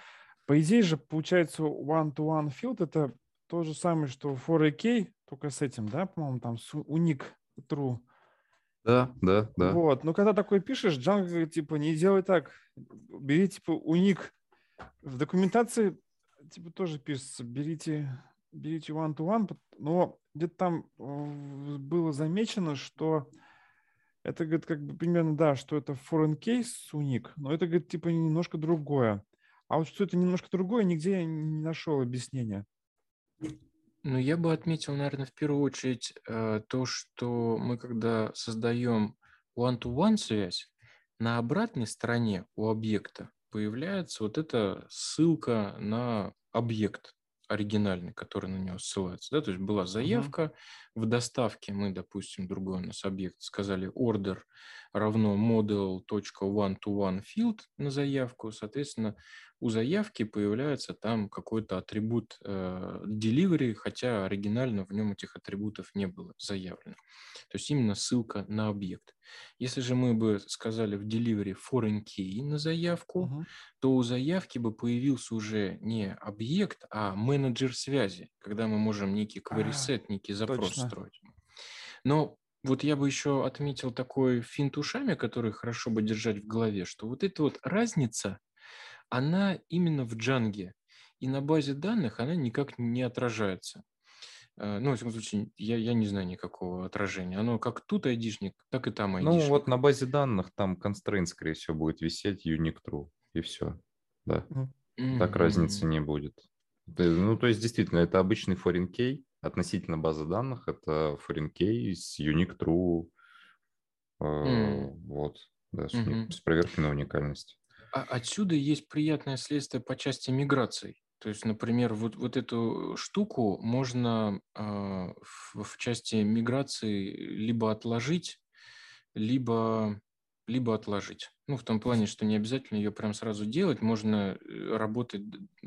По идее же, получается, one-to-one field это то же самое, что for AK, только с этим, да, по-моему, там с unique true. Да, да, да. Вот, но когда такой пишешь, Django типа, не делай так, бери, типа, уник. В документации, типа, тоже пишется, берите, берите one-to-one, но где-то там было замечено, что это, говорит, как бы примерно, да, что это foreign case уник, но это, говорит, типа, немножко другое. А вот что это немножко другое, нигде я не нашел объяснения. Ну, я бы отметил, наверное, в первую очередь э, то, что мы, когда создаем one-to-one связь, на обратной стороне у объекта появляется вот эта ссылка на объект оригинальный, который на него ссылается. Да? То есть была заявка, uh-huh. в доставке мы, допустим, другой у нас объект сказали order равно model.one-to-one field на заявку. Соответственно, у заявки появляется там какой-то атрибут э, delivery, хотя оригинально в нем этих атрибутов не было заявлено. То есть именно ссылка на объект. Если же мы бы сказали в delivery foreign key на заявку, uh-huh. то у заявки бы появился уже не объект, а менеджер связи, когда мы можем некий query set, некий запрос точно. строить. Но вот я бы еще отметил такой финт ушами, который хорошо бы держать в голове, что вот эта вот разница она именно в джанге. И на базе данных она никак не отражается. Э, ну, в всяком случае, я, я не знаю никакого отражения. Оно как тут айдишник, так и там айдишник. Ну, вот на базе данных там constraint, скорее всего, будет висеть unique true, и все. Да. Mm-hmm. Так разницы не будет. Ну, то есть, действительно, это обычный foreign key относительно базы данных. Это foreign key с unique true. Э, mm. Вот. Да, с, mm-hmm. с проверкой на уникальность. А отсюда есть приятное следствие по части миграций. То есть, например, вот, вот эту штуку можно э, в, в части миграции либо отложить, либо, либо отложить. Ну, в том плане, что не обязательно ее прям сразу делать. Можно э, работать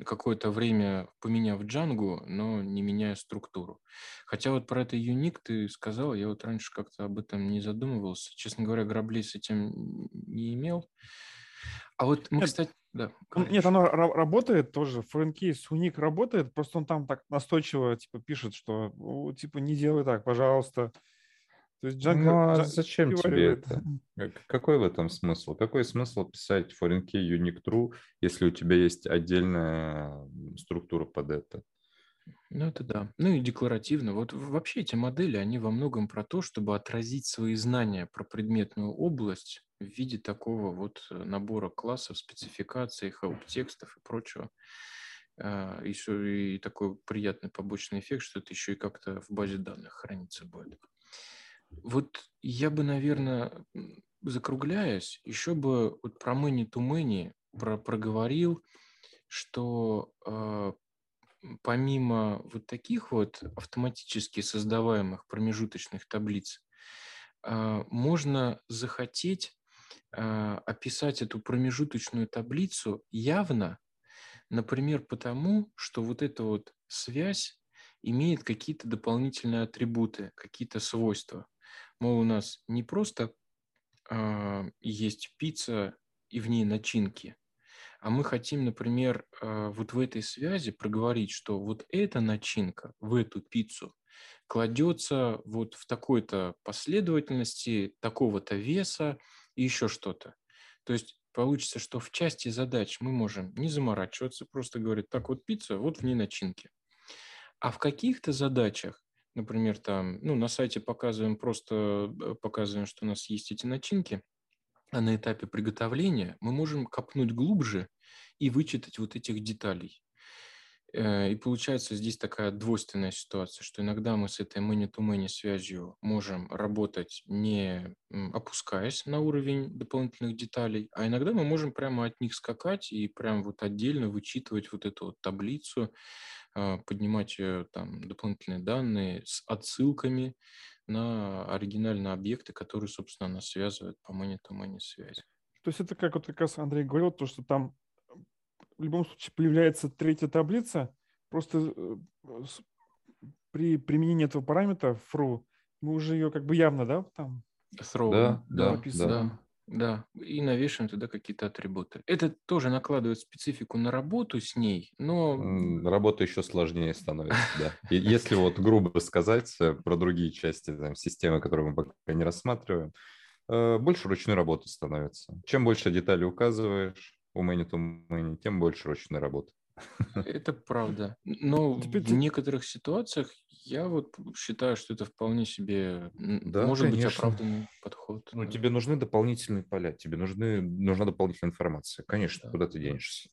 какое-то время, поменяв Django, но не меняя структуру. Хотя вот про это Unique ты сказал, я вот раньше как-то об этом не задумывался. Честно говоря, граблей с этим не имел. А вот мы, нет, кстати, да. Нет, оно работает тоже. Фрэнкейс уник работает, просто он там так настойчиво типа пишет, что ну, типа не делай так, пожалуйста. То есть Django, ну, а зачем тебе это? Какой в этом смысл? Какой смысл писать foreign key unique true, если у тебя есть отдельная структура под это? Ну, это да. Ну и декларативно. Вот вообще эти модели, они во многом про то, чтобы отразить свои знания про предметную область в виде такого вот э, набора классов, спецификаций, help-текстов и прочего. А, еще и такой приятный побочный эффект, что это еще и как-то в базе данных храниться будет. Вот я бы, наверное, закругляясь, еще бы вот про to many про, проговорил, что э, помимо вот таких вот автоматически создаваемых промежуточных таблиц, а, можно захотеть а, описать эту промежуточную таблицу явно, например, потому, что вот эта вот связь имеет какие-то дополнительные атрибуты, какие-то свойства. Мол, у нас не просто э, есть пицца и в ней начинки, а мы хотим, например, э, вот в этой связи проговорить, что вот эта начинка в эту пиццу кладется вот в такой-то последовательности, такого-то веса и еще что-то. То есть получится, что в части задач мы можем не заморачиваться, просто говорить, так вот пицца, вот в ней начинки. А в каких-то задачах, например, там, ну, на сайте показываем просто, э, показываем, что у нас есть эти начинки, а на этапе приготовления мы можем копнуть глубже и вычитать вот этих деталей. Э, и получается здесь такая двойственная ситуация, что иногда мы с этой many-to-many связью можем работать не опускаясь на уровень дополнительных деталей, а иногда мы можем прямо от них скакать и прям вот отдельно вычитывать вот эту вот таблицу, а, поднимать э, там дополнительные данные с отсылками на оригинальные объекты, которые, собственно, нас связывают по many-to-many связи. То есть это как вот как раз Андрей говорил, то, что там в любом случае появляется третья таблица, просто э, при применении этого параметра fru мы уже ее как бы явно, да, там Throw, да, да, да, да. Да, и навешиваем туда какие-то атрибуты. Это тоже накладывает специфику на работу с ней, но... Работа еще сложнее становится, да. Если вот грубо сказать э, про другие части там, системы, которые мы пока не рассматриваем, э, больше ручной работы становится. Чем больше деталей указываешь у many to many, тем больше ручной работы. Это правда. Но Теперь в некоторых ситуациях я вот считаю, что это вполне себе да, может конечно. быть оправданный подход. Ну, да. тебе нужны дополнительные поля, тебе нужны, нужна дополнительная информация. Конечно, да. куда ты денешься.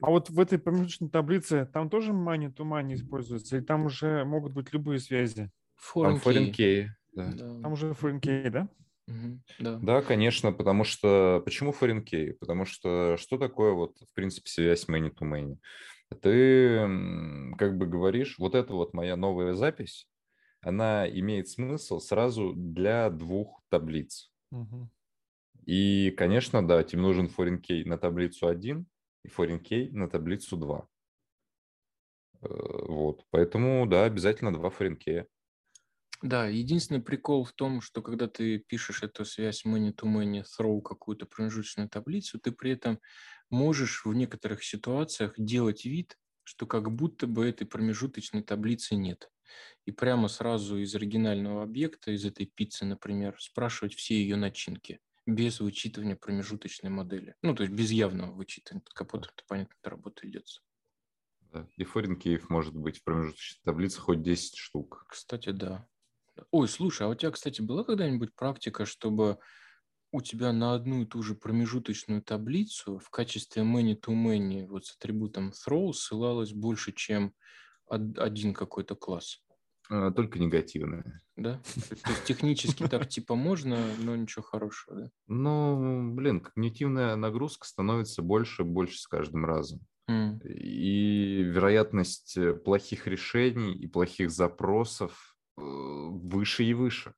А вот в этой промежуточной таблице там тоже money to money используется? Или там уже могут быть любые связи? Foreign там foreign key. Да. Да. Там уже foreign key, да? да. да, конечно, потому что... Почему foreign key? Потому что что такое вот, в принципе, связь money to money? Ты как бы говоришь, вот это вот моя новая запись, она имеет смысл сразу для двух таблиц. Угу. И, конечно, да, тебе нужен foreign key на таблицу 1 и foreign key на таблицу 2. Э, вот, поэтому, да, обязательно два foreign key. Да, единственный прикол в том, что когда ты пишешь эту связь many-to-many throw какую-то промежуточную таблицу, ты при этом можешь в некоторых ситуациях делать вид, что как будто бы этой промежуточной таблицы нет. И прямо сразу из оригинального объекта, из этой пиццы, например, спрашивать все ее начинки без вычитывания промежуточной модели. Ну, то есть без явного вычитывания. Капот, это понятно, эта работа идется. Да. Кейв может быть в промежуточной таблице хоть 10 штук. Кстати, да. Ой, слушай, а у тебя, кстати, была когда-нибудь практика, чтобы у тебя на одну и ту же промежуточную таблицу в качестве many-to-many вот с атрибутом throw ссылалось больше, чем один какой-то класс? А, только негативные. Да? То есть технически так типа можно, но ничего хорошего, да? Ну, блин, когнитивная нагрузка становится больше и больше с каждым разом. Mm. И вероятность э, плохих решений и плохих запросов Э, выше и выше.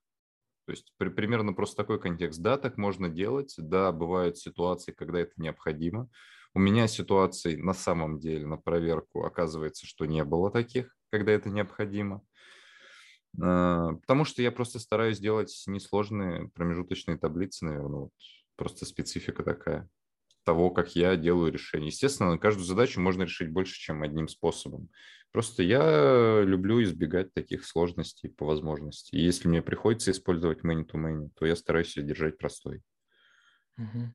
То есть при, примерно просто такой контекст. Да, так можно делать. Да, бывают ситуации, когда это необходимо. У меня ситуаций на самом деле на проверку оказывается, что не было таких, когда это необходимо. А, потому что я просто стараюсь делать несложные промежуточные таблицы, наверное. Вот просто специфика такая того, как я делаю решение. Естественно, каждую задачу можно решить больше, чем одним способом. Просто я люблю избегать таких сложностей по возможности. И если мне приходится использовать many-to-many, то я стараюсь ее держать простой. Угу.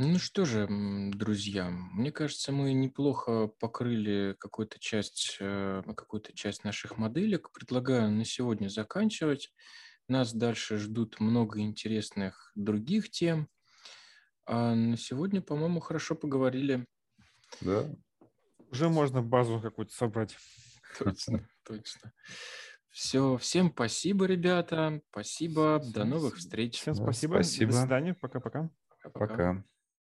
Ну что же, друзья, мне кажется, мы неплохо покрыли какую-то часть, э, какую-то часть наших моделек. Предлагаю на сегодня заканчивать. Нас дальше ждут много интересных других тем. А на сегодня, по-моему, хорошо поговорили. Да. Уже можно базу какую-то собрать. Точно, точно. Все, всем спасибо, ребята. Спасибо. До новых встреч. Всем спасибо. Спасибо. До свидания. Пока-пока. Пока.